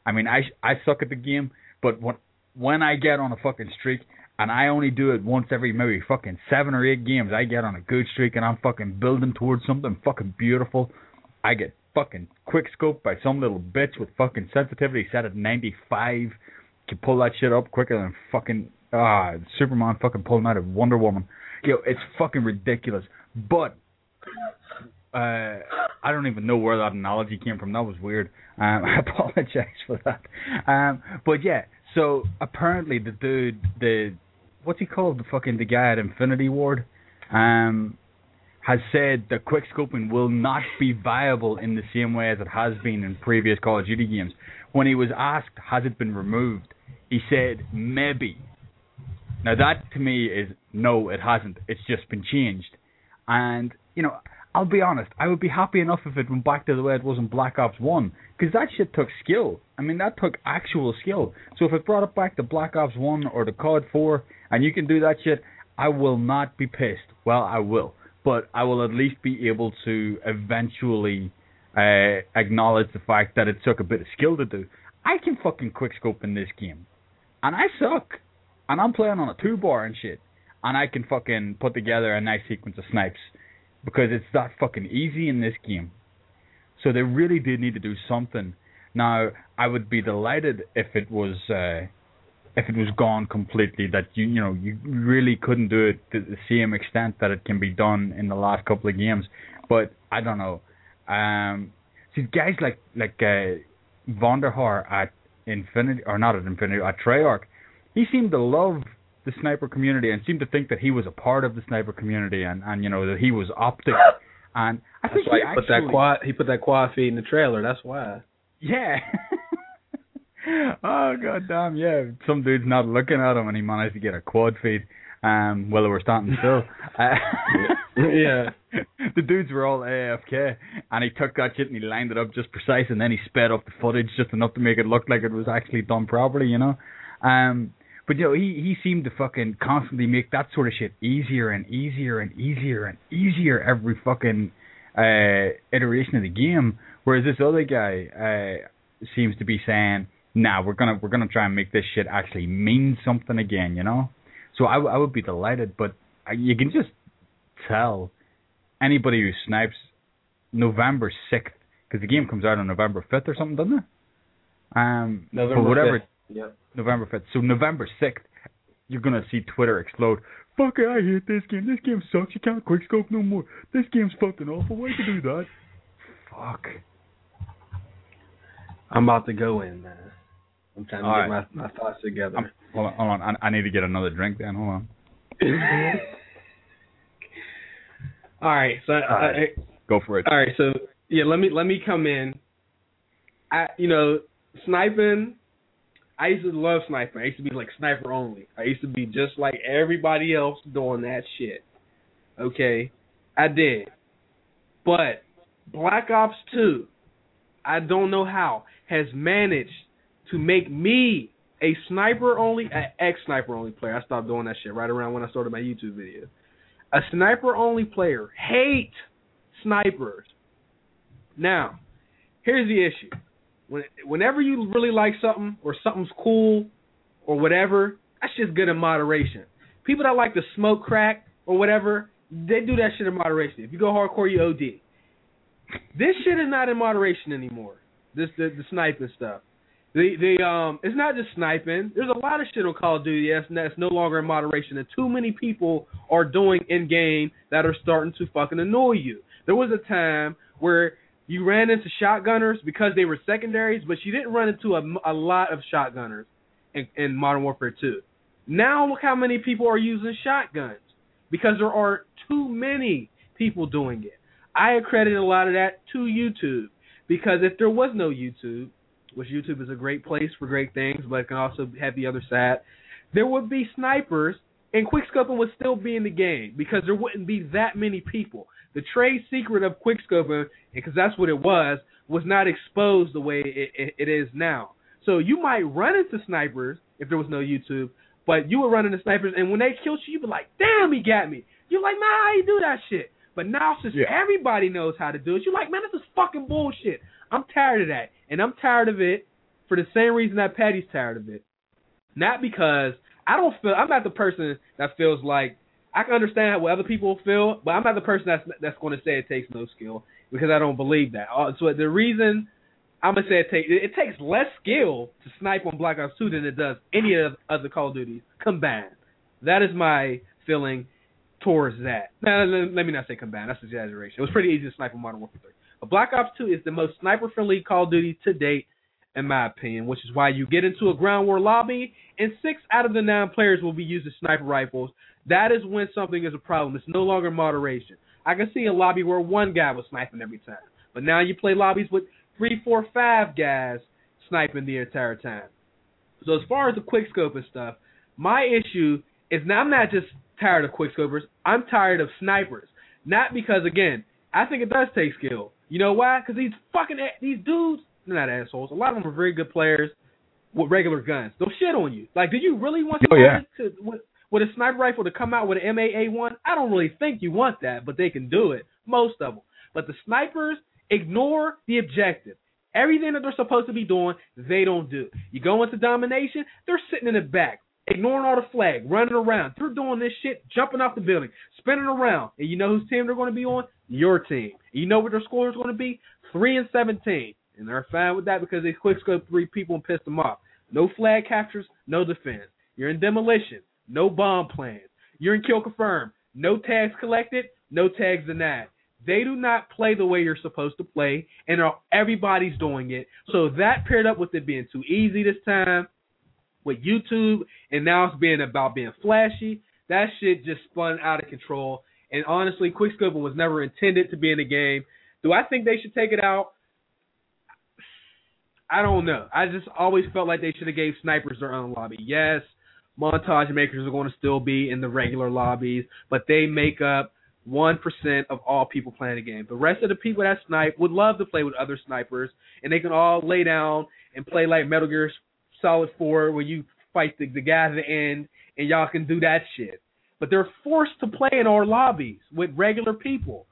I mean, I I suck at the game, but when when I get on a fucking streak and I only do it once every maybe fucking seven or eight games, I get on a good streak and I'm fucking building towards something fucking beautiful. I get fucking quick scoped by some little bitch with fucking sensitivity set at 95. Can pull that shit up quicker than fucking ah Superman fucking pulling out of Wonder Woman. Yo, it's fucking ridiculous. But uh, I don't even know where that analogy came from. That was weird. Um, I apologize for that. Um, but yeah, so apparently the dude, the what's he called, the fucking the guy at Infinity Ward, um, has said that quick scoping will not be viable in the same way as it has been in previous Call of Duty games. When he was asked, has it been removed, he said maybe. Now that to me is no, it hasn't. It's just been changed. And you know, I'll be honest, I would be happy enough if it went back to the way it was in Black Ops One, because that shit took skill. I mean, that took actual skill. So if it brought it back to Black Ops One or the COD Four, and you can do that shit, I will not be pissed. Well, I will, but I will at least be able to eventually uh, acknowledge the fact that it took a bit of skill to do. I can fucking quickscope in this game, and I suck, and I'm playing on a two bar and shit, and I can fucking put together a nice sequence of snipes because it's that fucking easy in this game. So they really did need to do something. Now, I would be delighted if it was uh, if it was gone completely. That you you know you really couldn't do it to the same extent that it can be done in the last couple of games. But I don't know. Um, see, guys like like uh, Vonderhaar at Infinity or not at Infinity at Treyarch, he seemed to love the sniper community and seemed to think that he was a part of the sniper community and and you know that he was optic. And I That's think why he he put actually, that quad. He put that quad feed in the trailer. That's why. yeah. oh god damn, yeah. Some dude's not looking at him and he managed to get a quad feed. Um while they were standing still. Uh, Yeah. the dudes were all AFK and he took that shit and he lined it up just precise and then he sped up the footage just enough to make it look like it was actually done properly, you know? Um but you know, he he seemed to fucking constantly make that sort of shit easier and easier and easier and easier every fucking uh iteration of the game. Whereas this other guy uh seems to be saying, "Nah, we're gonna we're gonna try and make this shit actually mean something again," you know. So I, I would be delighted, but I, you can just tell anybody who snipes November sixth because the game comes out on November fifth or something, doesn't it? Um, November whatever. 5th. Yep. November 5th. So November 6th, you're going to see Twitter explode. Fuck it, I hate this game. This game sucks. You can't quickscope no more. This game's fucking awful. Why'd you do that? Fuck. I'm about to go in, man. I'm trying to All get right. my, my thoughts together. I'm, hold on, hold on. I, I need to get another drink then. Hold on. all right, so right. I- Go for it. all right, so yeah, let me let me come in I you know sniping. I used to love sniping. I used to be like sniper only. I used to be just like everybody else doing that shit. Okay, I did. But Black Ops 2, I don't know how, has managed to make me a sniper only, an ex sniper only player. I stopped doing that shit right around when I started my YouTube video. A sniper only player hate snipers. Now, here's the issue. When, whenever you really like something or something's cool or whatever, that's just good in moderation. People that like to smoke crack or whatever, they do that shit in moderation. If you go hardcore, you OD. This shit is not in moderation anymore. This the, the sniping stuff. The the um it's not just sniping. There's a lot of shit on Call of Duty that's, that's no longer in moderation, and too many people are doing in game that are starting to fucking annoy you. There was a time where you ran into shotgunners because they were secondaries, but you didn't run into a, a lot of shotgunners in, in Modern Warfare 2. Now look how many people are using shotguns because there are too many people doing it. I accredit a lot of that to YouTube because if there was no YouTube, which YouTube is a great place for great things, but it can also have the other side, there would be snipers and quickscoping would still be in the game because there wouldn't be that many people. The trade secret of quickscoping, because that's what it was, was not exposed the way it, it, it is now. So you might run into snipers if there was no YouTube, but you would run into snipers, and when they killed you, you'd be like, "Damn, he got me." You're like, "Man, how do you do that shit?" But now since Yeah. everybody knows how to do it, you're like, "Man, this is fucking bullshit." I'm tired of that, and I'm tired of it for the same reason that Patty's tired of it. Not because I don't feel I'm not the person that feels like I can understand what other people feel, but I'm not the person that's that's going to say it takes no skill because I don't believe that. Uh, So the reason I'm gonna say it takes it takes less skill to snipe on Black Ops 2 than it does any of the other Call of Duties combined. That is my feeling towards that. Now, let let me not say combined. That's exaggeration. It was pretty easy to snipe on Modern Warfare 3. Black Ops 2 is the most sniper-friendly Call of Duty to date, in my opinion, which is why you get into a ground war lobby and six out of the nine players will be using sniper rifles. That is when something is a problem. It's no longer moderation. I can see a lobby where one guy was sniping every time, but now you play lobbies with three, four, five guys sniping the entire time. So as far as the quick scope and stuff, my issue is now I'm not just tired of quick scopers. I'm tired of snipers. Not because again, I think it does take skill. You know why? Because these fucking these dudes, they're not assholes. A lot of them are very good players with regular guns. They'll shit on you. Like, did you really want Oh, somebody yeah. to with, with a sniper rifle to come out with an M8A1? I don't really think you want that, but they can do it. Most of them. But the snipers ignore the objective. Everything that they're supposed to be doing, they don't do. You go into domination, they're sitting in the back, ignoring all the flag, running around. They're doing this shit, jumping off the building, spinning around. And you know whose team they're going to be on? Your team. You know what their score is going to be? Three and seventeen. And they're fine with that because they quick scope three people and pissed them off. No flag captures, no defense. You're in demolition, no bomb plans. You're in kill confirm, no tags collected, no tags denied. They do not play the way you're supposed to play, and everybody's doing it. So that paired up with it being too easy this time, with YouTube, and now it's being about being flashy. That shit just spun out of control. And honestly, quickscoping was never intended to be in the game. Do I think they should take it out? I don't know. I just always felt like they should have gave snipers their own lobby. Yes, montage makers are going to still be in the regular lobbies, but they make up one percent of all people playing the game. The rest of the people that snipe would love to play with other snipers, and they can all lay down and play like Metal Gear Solid 4, where you fight the, the guy at the end, and y'all can do that shit. But they're forced to play in our lobbies with regular people.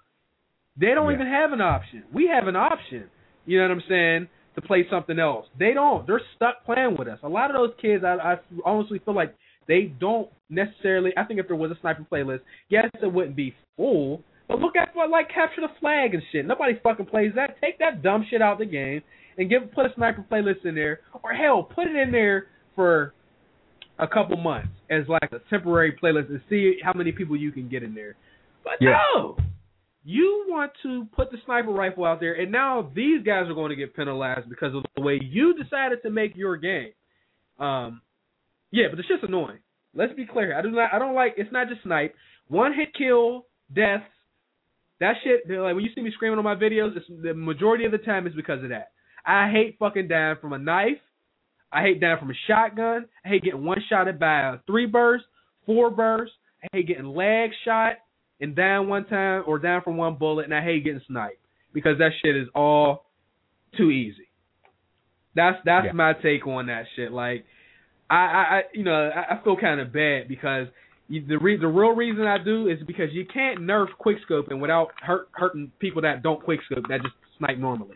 They don't Yeah. even have an option. We have an option. You know what I'm saying? To play something else. They don't. They're stuck playing with us. A lot of those kids, I, I honestly feel like they don't necessarily. I think if there was a sniper playlist, yes, it wouldn't be full. But look at what like capture the flag and shit. Nobody fucking plays that. Take that dumb shit out of the game and give put a sniper playlist in there, or hell, put it in there for a couple months as like a temporary playlist and see how many people you can get in there. But Yeah. no, you want to put the sniper rifle out there, and now these guys are going to get penalized because of the way you decided to make your game. Um, yeah, but it's just annoying. Let's be clear. I do not. I don't like. It's not just snipe. One hit kill deaths. That shit. Like when you see me screaming on my videos, it's, the majority of the time is because of that. I hate fucking down from a knife. I hate down from a shotgun. I hate getting one shotted by a three burst, four burst. I hate getting leg shot and down one time or down from one bullet, and I hate getting sniped because that shit is all too easy. That's that's Yeah. my take on that shit. Like, I, I, I you know, I, I feel kind of bad because you, the re- the real reason I do is because you can't nerf quickscoping without hurt hurting people that don't quickscope that just snipe normally.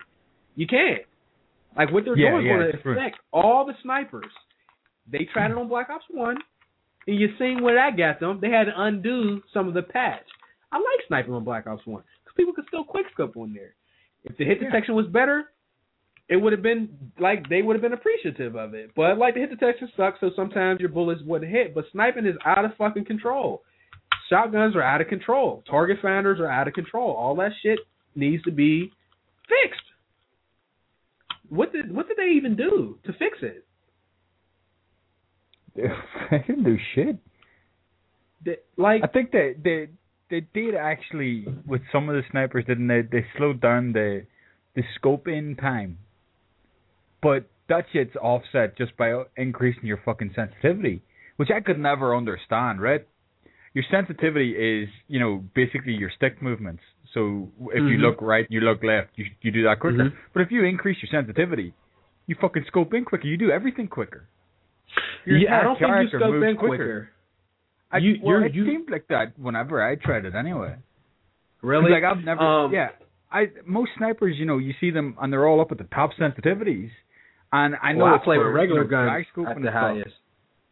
You can't. Like what they're Yeah, doing is yeah, going it's to affect all the snipers. They tried it on Black Ops One, and you seen where that got them. They had to undo some of the patch. I like sniping on Black Ops One because people could still quickscope on there. If the hit detection was better, it would have been like they would have been appreciative of it. But like the hit detection sucks, so sometimes your bullets wouldn't hit. But sniping is out of fucking control. Shotguns are out of control. Target finders are out of control. All that shit needs to be fixed. What did what did they even do to fix it? they didn't do shit. They- like I think they they they did actually with some of the snipers, didn't they? They slowed down the the scope in time, but that shit's offset just by increasing your fucking sensitivity, which I could never understand. Right? Your sensitivity is you know basically your stick movements. So if you Mhm. look right, you look left, you you do that quicker. Mhm. But if you increase your sensitivity, you fucking scope in quicker. You do everything quicker. Your yeah, I don't think you scope in quicker. I, You- well, you're- it you- seemed like that whenever I tried it anyway. Really? Like I've never. Um, yeah, I most snipers, you know, you see them and they're all up at the top sensitivities, and I know well, I it's play for, with regular you know, guns at the highest.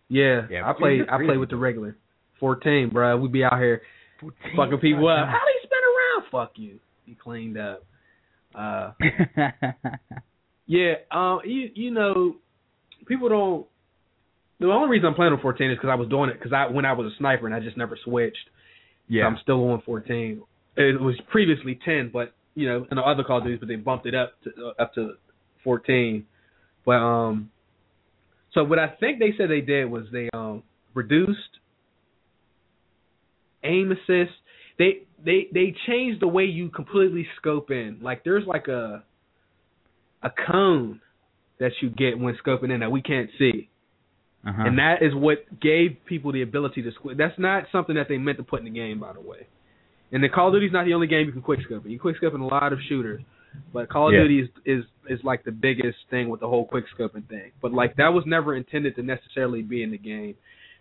Yeah, Yeah, I play I play with the regular. Fourteen, bro. We be out here 14, fucking people up. How they spin around? Fuck you. You cleaned up. Uh, yeah. Um. You you know, people don't. The only reason I'm playing on 14 is because I was doing it because I when I was a sniper and I just never switched. yeah, I'm still on 14. It was previously 10, but you know, in the other Call of Duties, but they bumped it up to uh, up to 14. But um, so what I think they said they did was they um reduced aim assist. They they they change the way you completely scope in. Like there's like a a cone that you get when scoping in that we can't see. uh-huh. And that is what gave people the ability to squid. That's not something that they meant to put in the game, by the way. And the Call of Duty is not the only game you can quick scope in. You quick scope in a lot of shooters, but Call of Yeah. Duty is, is is like the biggest thing with the whole quick scoping thing. But like that was never intended to necessarily be in the game.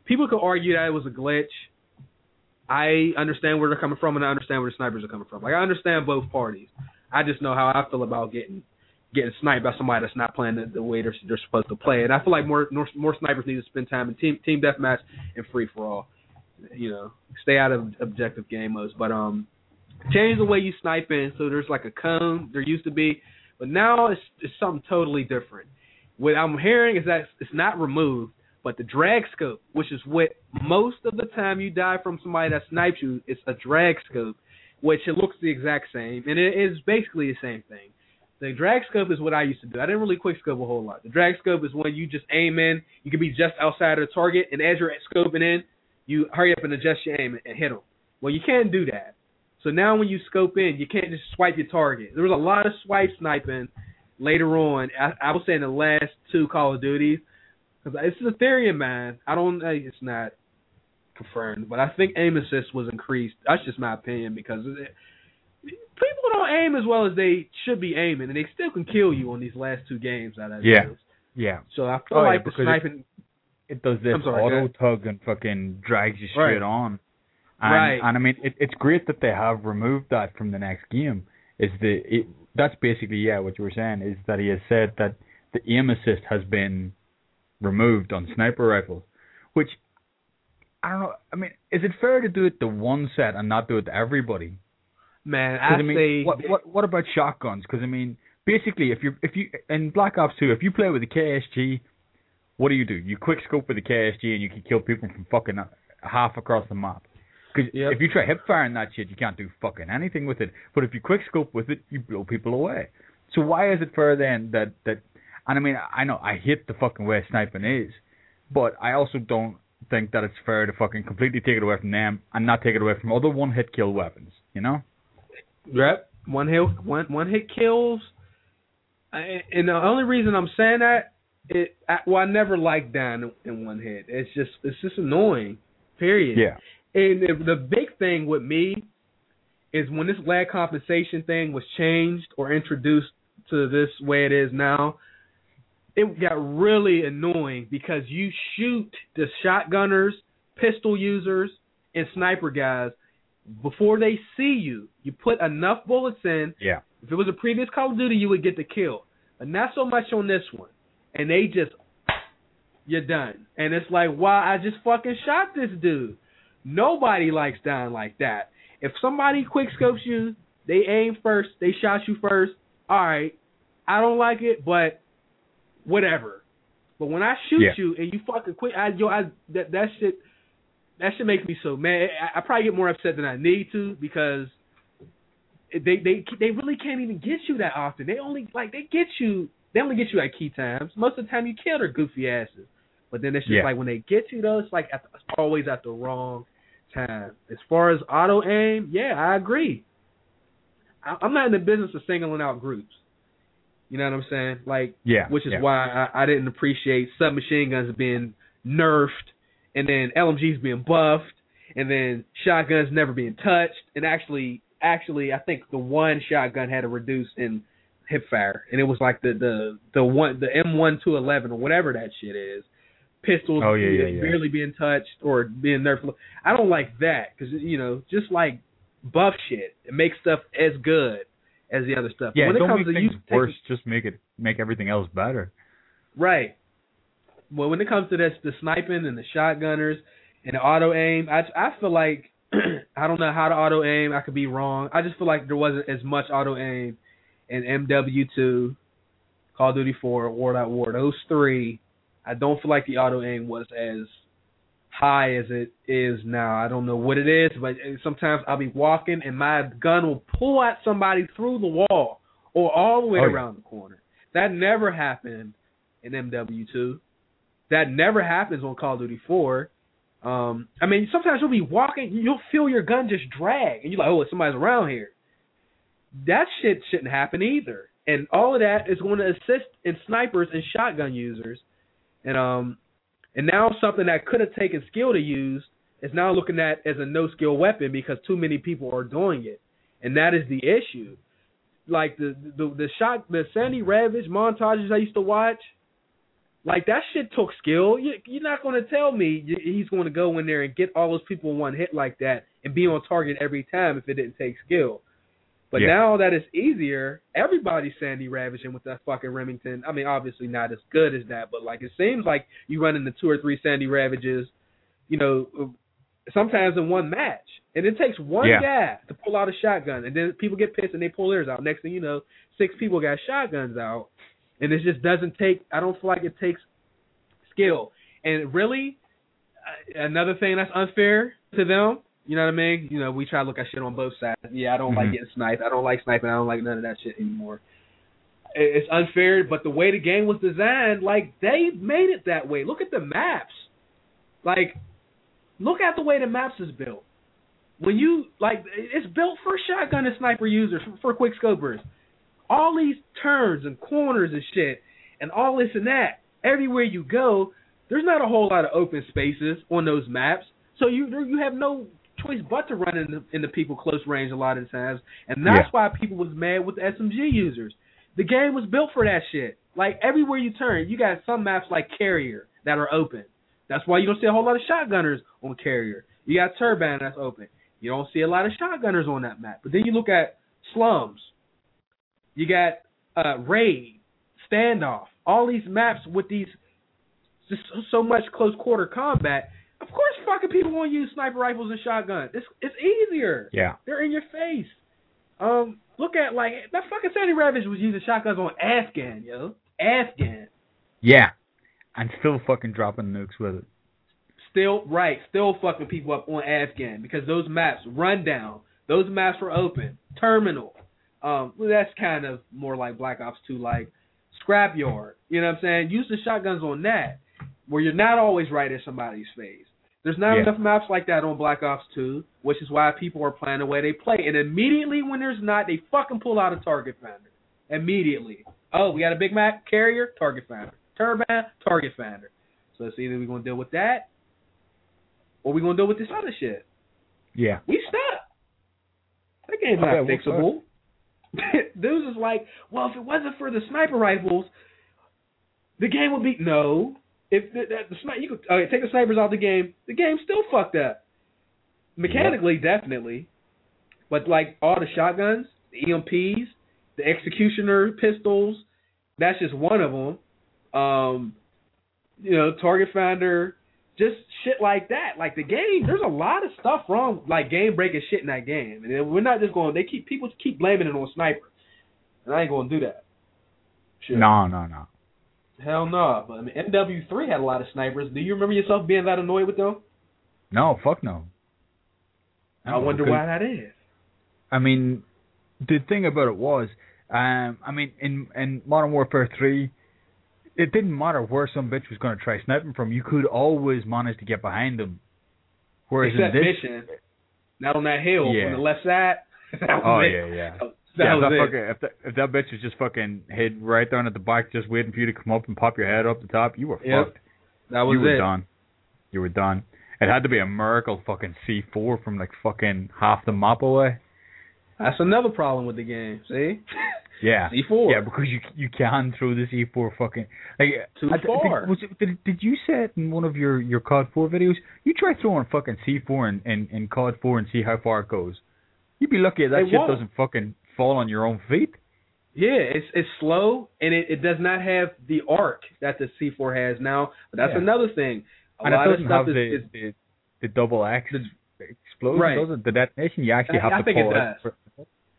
People could argue that it was a glitch. I understand where they're coming from, and I understand where the snipers are coming from. Like I understand both parties. I just know how I feel about getting getting sniped by somebody that's not playing the, the way they're, they're supposed to play. And I feel like more, more more snipers need to spend time in team team deathmatch and free for all. You know, stay out of objective game modes. But um, change the way you snipe in. So there's like a cone there used to be, but now it's it's something totally different. What I'm hearing is that it's not removed, but the drag scope, which is what most of the time you die from somebody that snipes you, it's a drag scope, which it looks the exact same, and it is basically the same thing. The drag scope is what I used to do. I didn't really quick scope a whole lot. The drag scope is when you just aim in. You can be just outside of the target, and as you're scoping in, you hurry up and adjust your aim and hit them. Well, you can't do that. So now when you scope in, you can't just swipe your target. There was a lot of swipe sniping later on. I, I would say in the last two Call of Duties, because it's a theory of mine. I don't. uh, It's not confirmed, but I think aim assist was increased. That's just my opinion because it, people don't aim as well as they should be aiming, and they still can kill you on these last two games out of Yeah. yeah, So I feel Oh, yeah, like the because it- sniping. it does this sorry, auto tug and fucking drags you straight Right. on. And, Right. And I mean, it, it's great that they have removed that from the next game. Is the it, that's basically yeah what you were saying is that he has said that the aim assist has been removed on sniper rifles, which I don't know. I mean, is it fair to do it to one set and not do it to everybody? Man, I, I mean, say what what what about shotguns? Because I mean, basically, if you if you in Black Ops 2, if you play with the KSG, what do you do? You quick scope with the KSG and you can kill people from fucking uh, half across the map. Because Yep. if you try hip firing that shit, you can't do fucking anything with it. But if you quick scope with it, you blow people away. So why is it fair then that that? And I mean, I know I hate the fucking way sniping is, but I also don't think that it's fair to fucking completely take it away from them and not take it away from other one hit kill weapons. You know? Yep. One hit one one hit kills. I, and the only reason I'm saying that it I, well I never liked down in one hit. It's just it's just annoying. Period. Yeah. And the big thing with me is when this lag compensation thing was changed or introduced to this way it is now, it got really annoying because you shoot the shotgunners, pistol users, and sniper guys before they see you. You put enough bullets in. Yeah. If it was a previous Call of Duty, you would get the kill, but not so much on this one. And they just, you're done. And it's like, wow, I just fucking shot this dude. Nobody likes dying like that. If somebody quick scopes you, they aim first, they shot you first. All right, I don't like it, but whatever. But when I shoot Yeah. you and you fucking quit, I yo, I that that shit that shit makes me so mad. I, I probably get more upset than I need to because they they they really can't even get you that often. They only like they get you they only get you at key times. Most of the time you kill their goofy asses. But then it's just Yeah. like when they get you though, it's like at the, it's always at the wrong time. As far as auto aim, yeah, I agree. I, I'm not in the business of singling out groups. You know what I'm saying? Like Yeah. which is yeah. why I, I didn't appreciate submachine guns being nerfed, and then LMGs being buffed, and then shotguns never being touched. And actually, actually, I think the one shotgun had a reduce in hip fire, and it was like the the the one the M1 two eleven or whatever that shit is. Pistols Oh, yeah, yeah. barely being touched or being nerfed. I don't like that because you know just like buff shit, it makes stuff as good as the other stuff. Yeah, when it comes make to you things taking- worse. Just make it make everything else better. Right. Well, when it comes to this, the sniping and the shotgunners and the auto aim, I I feel like I don't know how to auto aim. I could be wrong. I just feel like there wasn't as much auto aim in MW2, Call of Duty 4, World at War. Those three, I don't feel like the auto aim was as high as it is now. I don't know what it is, but sometimes I'll be walking and my gun will pull at somebody through the wall or all the way Oh, yeah. around the corner. That never happened in MW2. That never happens on Call of Duty 4. Um, I mean, sometimes you'll be walking, you'll feel your gun just drag, and you're like, "Oh, somebody's around here." That shit shouldn't happen either. And all of that is going to assist in snipers and shotgun users. And um, and now something that could have taken skill to use is now looking at as a no skill weapon because too many people are doing it, and that is the issue. Like the the the shot the Sandy Ravage montages I used to watch, like that shit took skill. You, you're not going to tell me he's going to go in there and get all those people in one hit like that and be on target every time if it didn't take skill. But Yeah. now that it's easier, everybody's Sandy Ravaging with that fucking Remington. I mean, obviously not as good as that, but like it seems like you run into two or three Sandy Ravages, you know, sometimes in one match. And it takes one Yeah. guy to pull out a shotgun, and then people get pissed and they pull theirs out. Next thing you know, six people got shotguns out, and it just doesn't take. I don't feel like it takes skill. And really, uh, another thing that's unfair to them. You know what I mean? You know, we try to look at shit on both sides. Yeah, I don't like Mhm. getting sniped. I don't like sniping. I don't like none of that shit anymore. It's unfair, but the way the game was designed, like they made it that way. Look at the maps. Like, look at the way the maps is built. When you like, it's built for shotgun and sniper users, for, for quick scopers. All these turns and corners and shit, and all this and that. Everywhere you go, there's not a whole lot of open spaces on those maps, so you you have no choice but to run into, into people close range a lot of the times, and that's Yeah. why people was mad with the SMG users. The game was built for that shit. Like everywhere you turn, you got some maps like Carrier that are open. That's why you don't see a whole lot of shotgunners on Carrier. You got Turbine that's open. You don't see a lot of shotgunners on that map. But then you look at Slums. You got uh, Raid, Standoff, all these maps with these just so much close quarter combat. Of course, fucking people want to use sniper rifles and shotguns. It's it's easier. Yeah. They're in your face. Um, look at like that fucking Sandy Ravage was using shotguns on Afghan, yo. Afghan. Yeah. And still fucking dropping nukes with it. Still right, still fucking people up on Afghan because those maps run down. Those maps were open. Terminal. Um, well, that's kind of more like Black Ops 2, like Scrapyard. You know what I'm saying? Use the shotguns on that, where you're not always right in somebody's face. There's not Yeah. enough maps like that on Black Ops 2, which is why people are playing the way they play. And immediately when there's not, they fucking pull out a target finder. immediately. Oh, we got a Big Mac carrier, target finder. Turbine, target finder. So it's either we're gonna deal with that, or we're gonna deal with this other shit. Yeah. We stuck. That game's not we're fixable. Dudes is like, well, if it wasn't for the sniper rifles, the game would be no. If the, the, the sniper, you could okay, take the snipers out the game, the game's still fucked up. Mechanically, definitely, but like all the shotguns, the EMPs, the executioner pistols, that's just one of them. Um, you know, target finder, just shit like that. Like the game, there's a lot of stuff wrong, like game breaking shit in that game, and we're not just going. They keep people keep blaming it on sniper, and I ain't going to do that. Shit. No, no, no. Hell no. But I mean, MW3 had a lot of snipers. Do you remember yourself being that annoyed with them? No, fuck no. I No, wonder because- why that is. I mean, the thing about it was, um, I mean, in in Modern Warfare three, it didn't matter where some bitch was going to try sniping from. You could always manage to get behind them. Whereas Except in this, mission, not on that hill Yeah. on the left side. oh it. yeah, yeah. That yeah, was if that, it. fucking, if, that, if that bitch was just fucking hid right down at the back, just waiting for you to come up and pop your head up the top, you were Yep. fucked. That was you were done. You were done. It had to be a miracle fucking C4 from like fucking half the map away. That's another problem with the game. See, Yeah. C4. Yeah, because you you can throw the C4 fucking like Too I far. Did, was it, did, did you say it in one of your your COD 4 videos? You try throwing fucking C4 in, in, in COD 4 and see how far it goes. You'd be lucky if that It shit won't. doesn't fucking fall on your own feet. Yeah, it's it's slow and it, it does not have the arc that the C4 has now. But that's Yeah. another thing. A and it lot of doesn't stuff have is, the, is the the double X explosion, Right. does it? The detonation, you actually I- have I to think it pull does. for-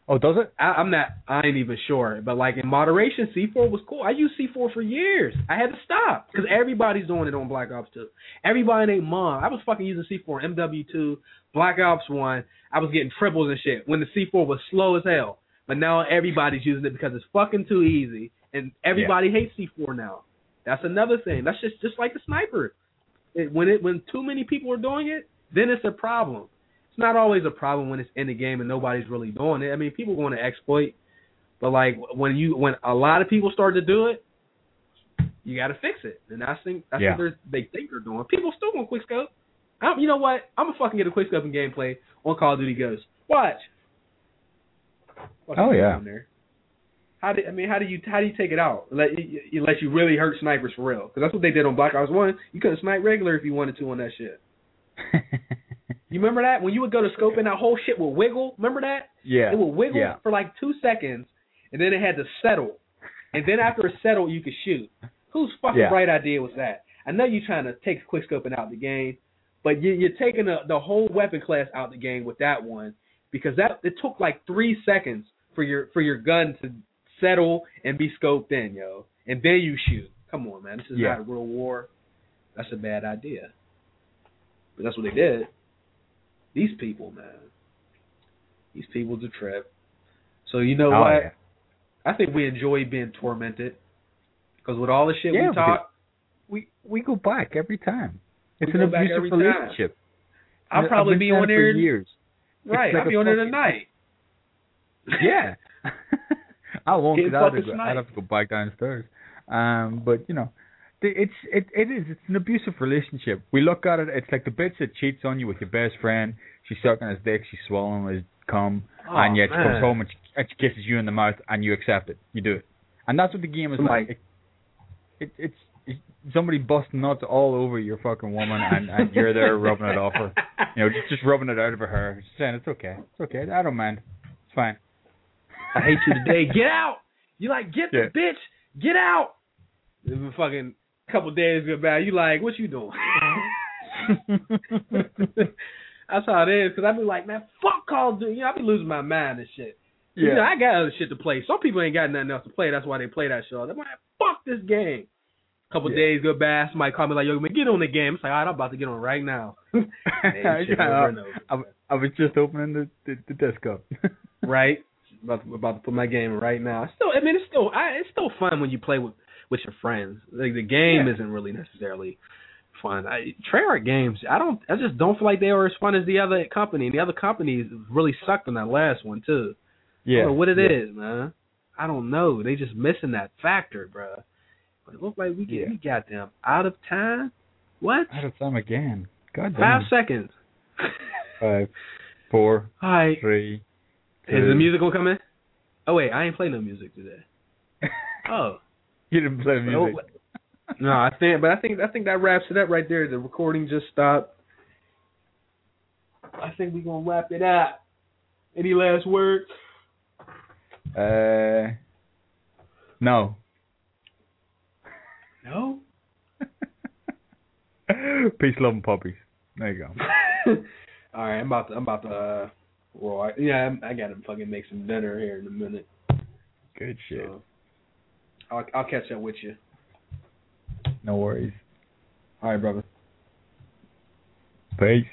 Oh, does it? I, I'm not. I ain't even sure. But like in moderation, C4 was cool. I used C4 for years. I had to stop because everybody's doing it on Black Ops 2. Everybody named Mom. I was fucking using C4 MW2, Black Ops 1. I was getting triples and shit when the C4 was slow as hell. But now everybody's using it because it's fucking too easy, and everybody hates C4 now. That's another thing. That's just just like the sniper. It, when it when too many people are doing it, then it's a problem. It's not always a problem when it's in the game and nobody's really doing it. I mean, people want to exploit, but like when you when a lot of people start to do it, you got to fix it. And I think that's Yeah. what they think they're doing. People still want quick scope. I'm, you know what? I'm gonna fucking get a quick scope in gameplay on Call of Duty Ghosts. Watch. Oh, yeah. How do I mean? How do you how do you take it out? Let let you really hurt snipers for real? Because that's what they did on Black Ops One. You couldn't snipe regular if you wanted to on that shit. You remember that when you would go to scope and that whole shit would wiggle? Remember that? yeah. It would wiggle Yeah. for like two seconds, and then it had to settle, and then after it settled, you could shoot. Whose fucking Yeah. bright idea was that? I know you're trying to take quick scoping out the game, but you, you're taking the, the whole weapon class out the game with that one because that it took like three seconds for your for your gun to settle and be scoped in, yo, and then you shoot. Come on, man, this is Yeah. not a real war. That's a bad idea. But that's what they did. These people, man. These people's a trip. So you know Oh, what? yeah. I think we enjoy being tormented because with all the shit Yeah, we talk, we we go back every time. It's an abusive time. relationship. I'll probably be on there. for years. Right, like I'll be on there fucking- tonight. Yeah. I won't because I'd, go- I'd have to go back downstairs. Um, but you know, the- it's it it is it's an abusive relationship. We look at it. It's like the bitch that cheats on you with your best friend. She's sucking his dick. She's swallowing his cum, Oh, and yet she comes home and she, and she kisses you in the mouth, and you accept it. You do it, and that's what the game is Like-. It, it, it's somebody busting nuts all over your fucking woman, and, and you're there rubbing it off her. You know, just just rubbing it out of her just saying it's okay, it's okay. I don't mind. It's fine. I hate you today. Get out. You like get Yeah. the bitch. Get out. It's been fucking couple days go by. You like what you doing? That's how it is. Cause I be like, man, fuck Call of Duty. You know, I be losing my mind and shit. You know, I got other shit to play. Some people ain't got nothing else to play. That's why they play that show. They're like, fuck this game. Couple Yeah. days go by. Somebody call me like, yo, man, get on the game. It's like, all right, I'm about to get on right now. Same shit Yeah, over and over. Oh, I, I was just opening the the, the disc up. right? About to, about to put my game right now. It's Still, I mean, it's still I, it's still fun when you play with with your friends. Like the game Yeah. isn't really necessarily fun. I, Treyarch games, I don't, I just don't feel like they were as fun as the other company. And the other companies really sucked on that last one too. I yeah, what it yeah. is, man. I don't know. They just missing that factor, bruh. But it looked like we Yeah. we got them out of time. What? Out of time again. God Five damn. seconds. Five, four, right. three. Is the music gonna come in? Oh wait, I ain't play no music today. Oh. you didn't play music. No, I think, but I think I think that wraps it up right there. The recording just stopped. I think we're gonna wrap it up. Any last words? Uh, no. No. Peace, love, and puppies. There you go. All right, I'm about to. I'm about to. Uh, roll. Yeah, I'm- I gotta fucking make some dinner here in a minute. Good shit. So I'll I'll catch up with you. No worries. All right, brother. Peace.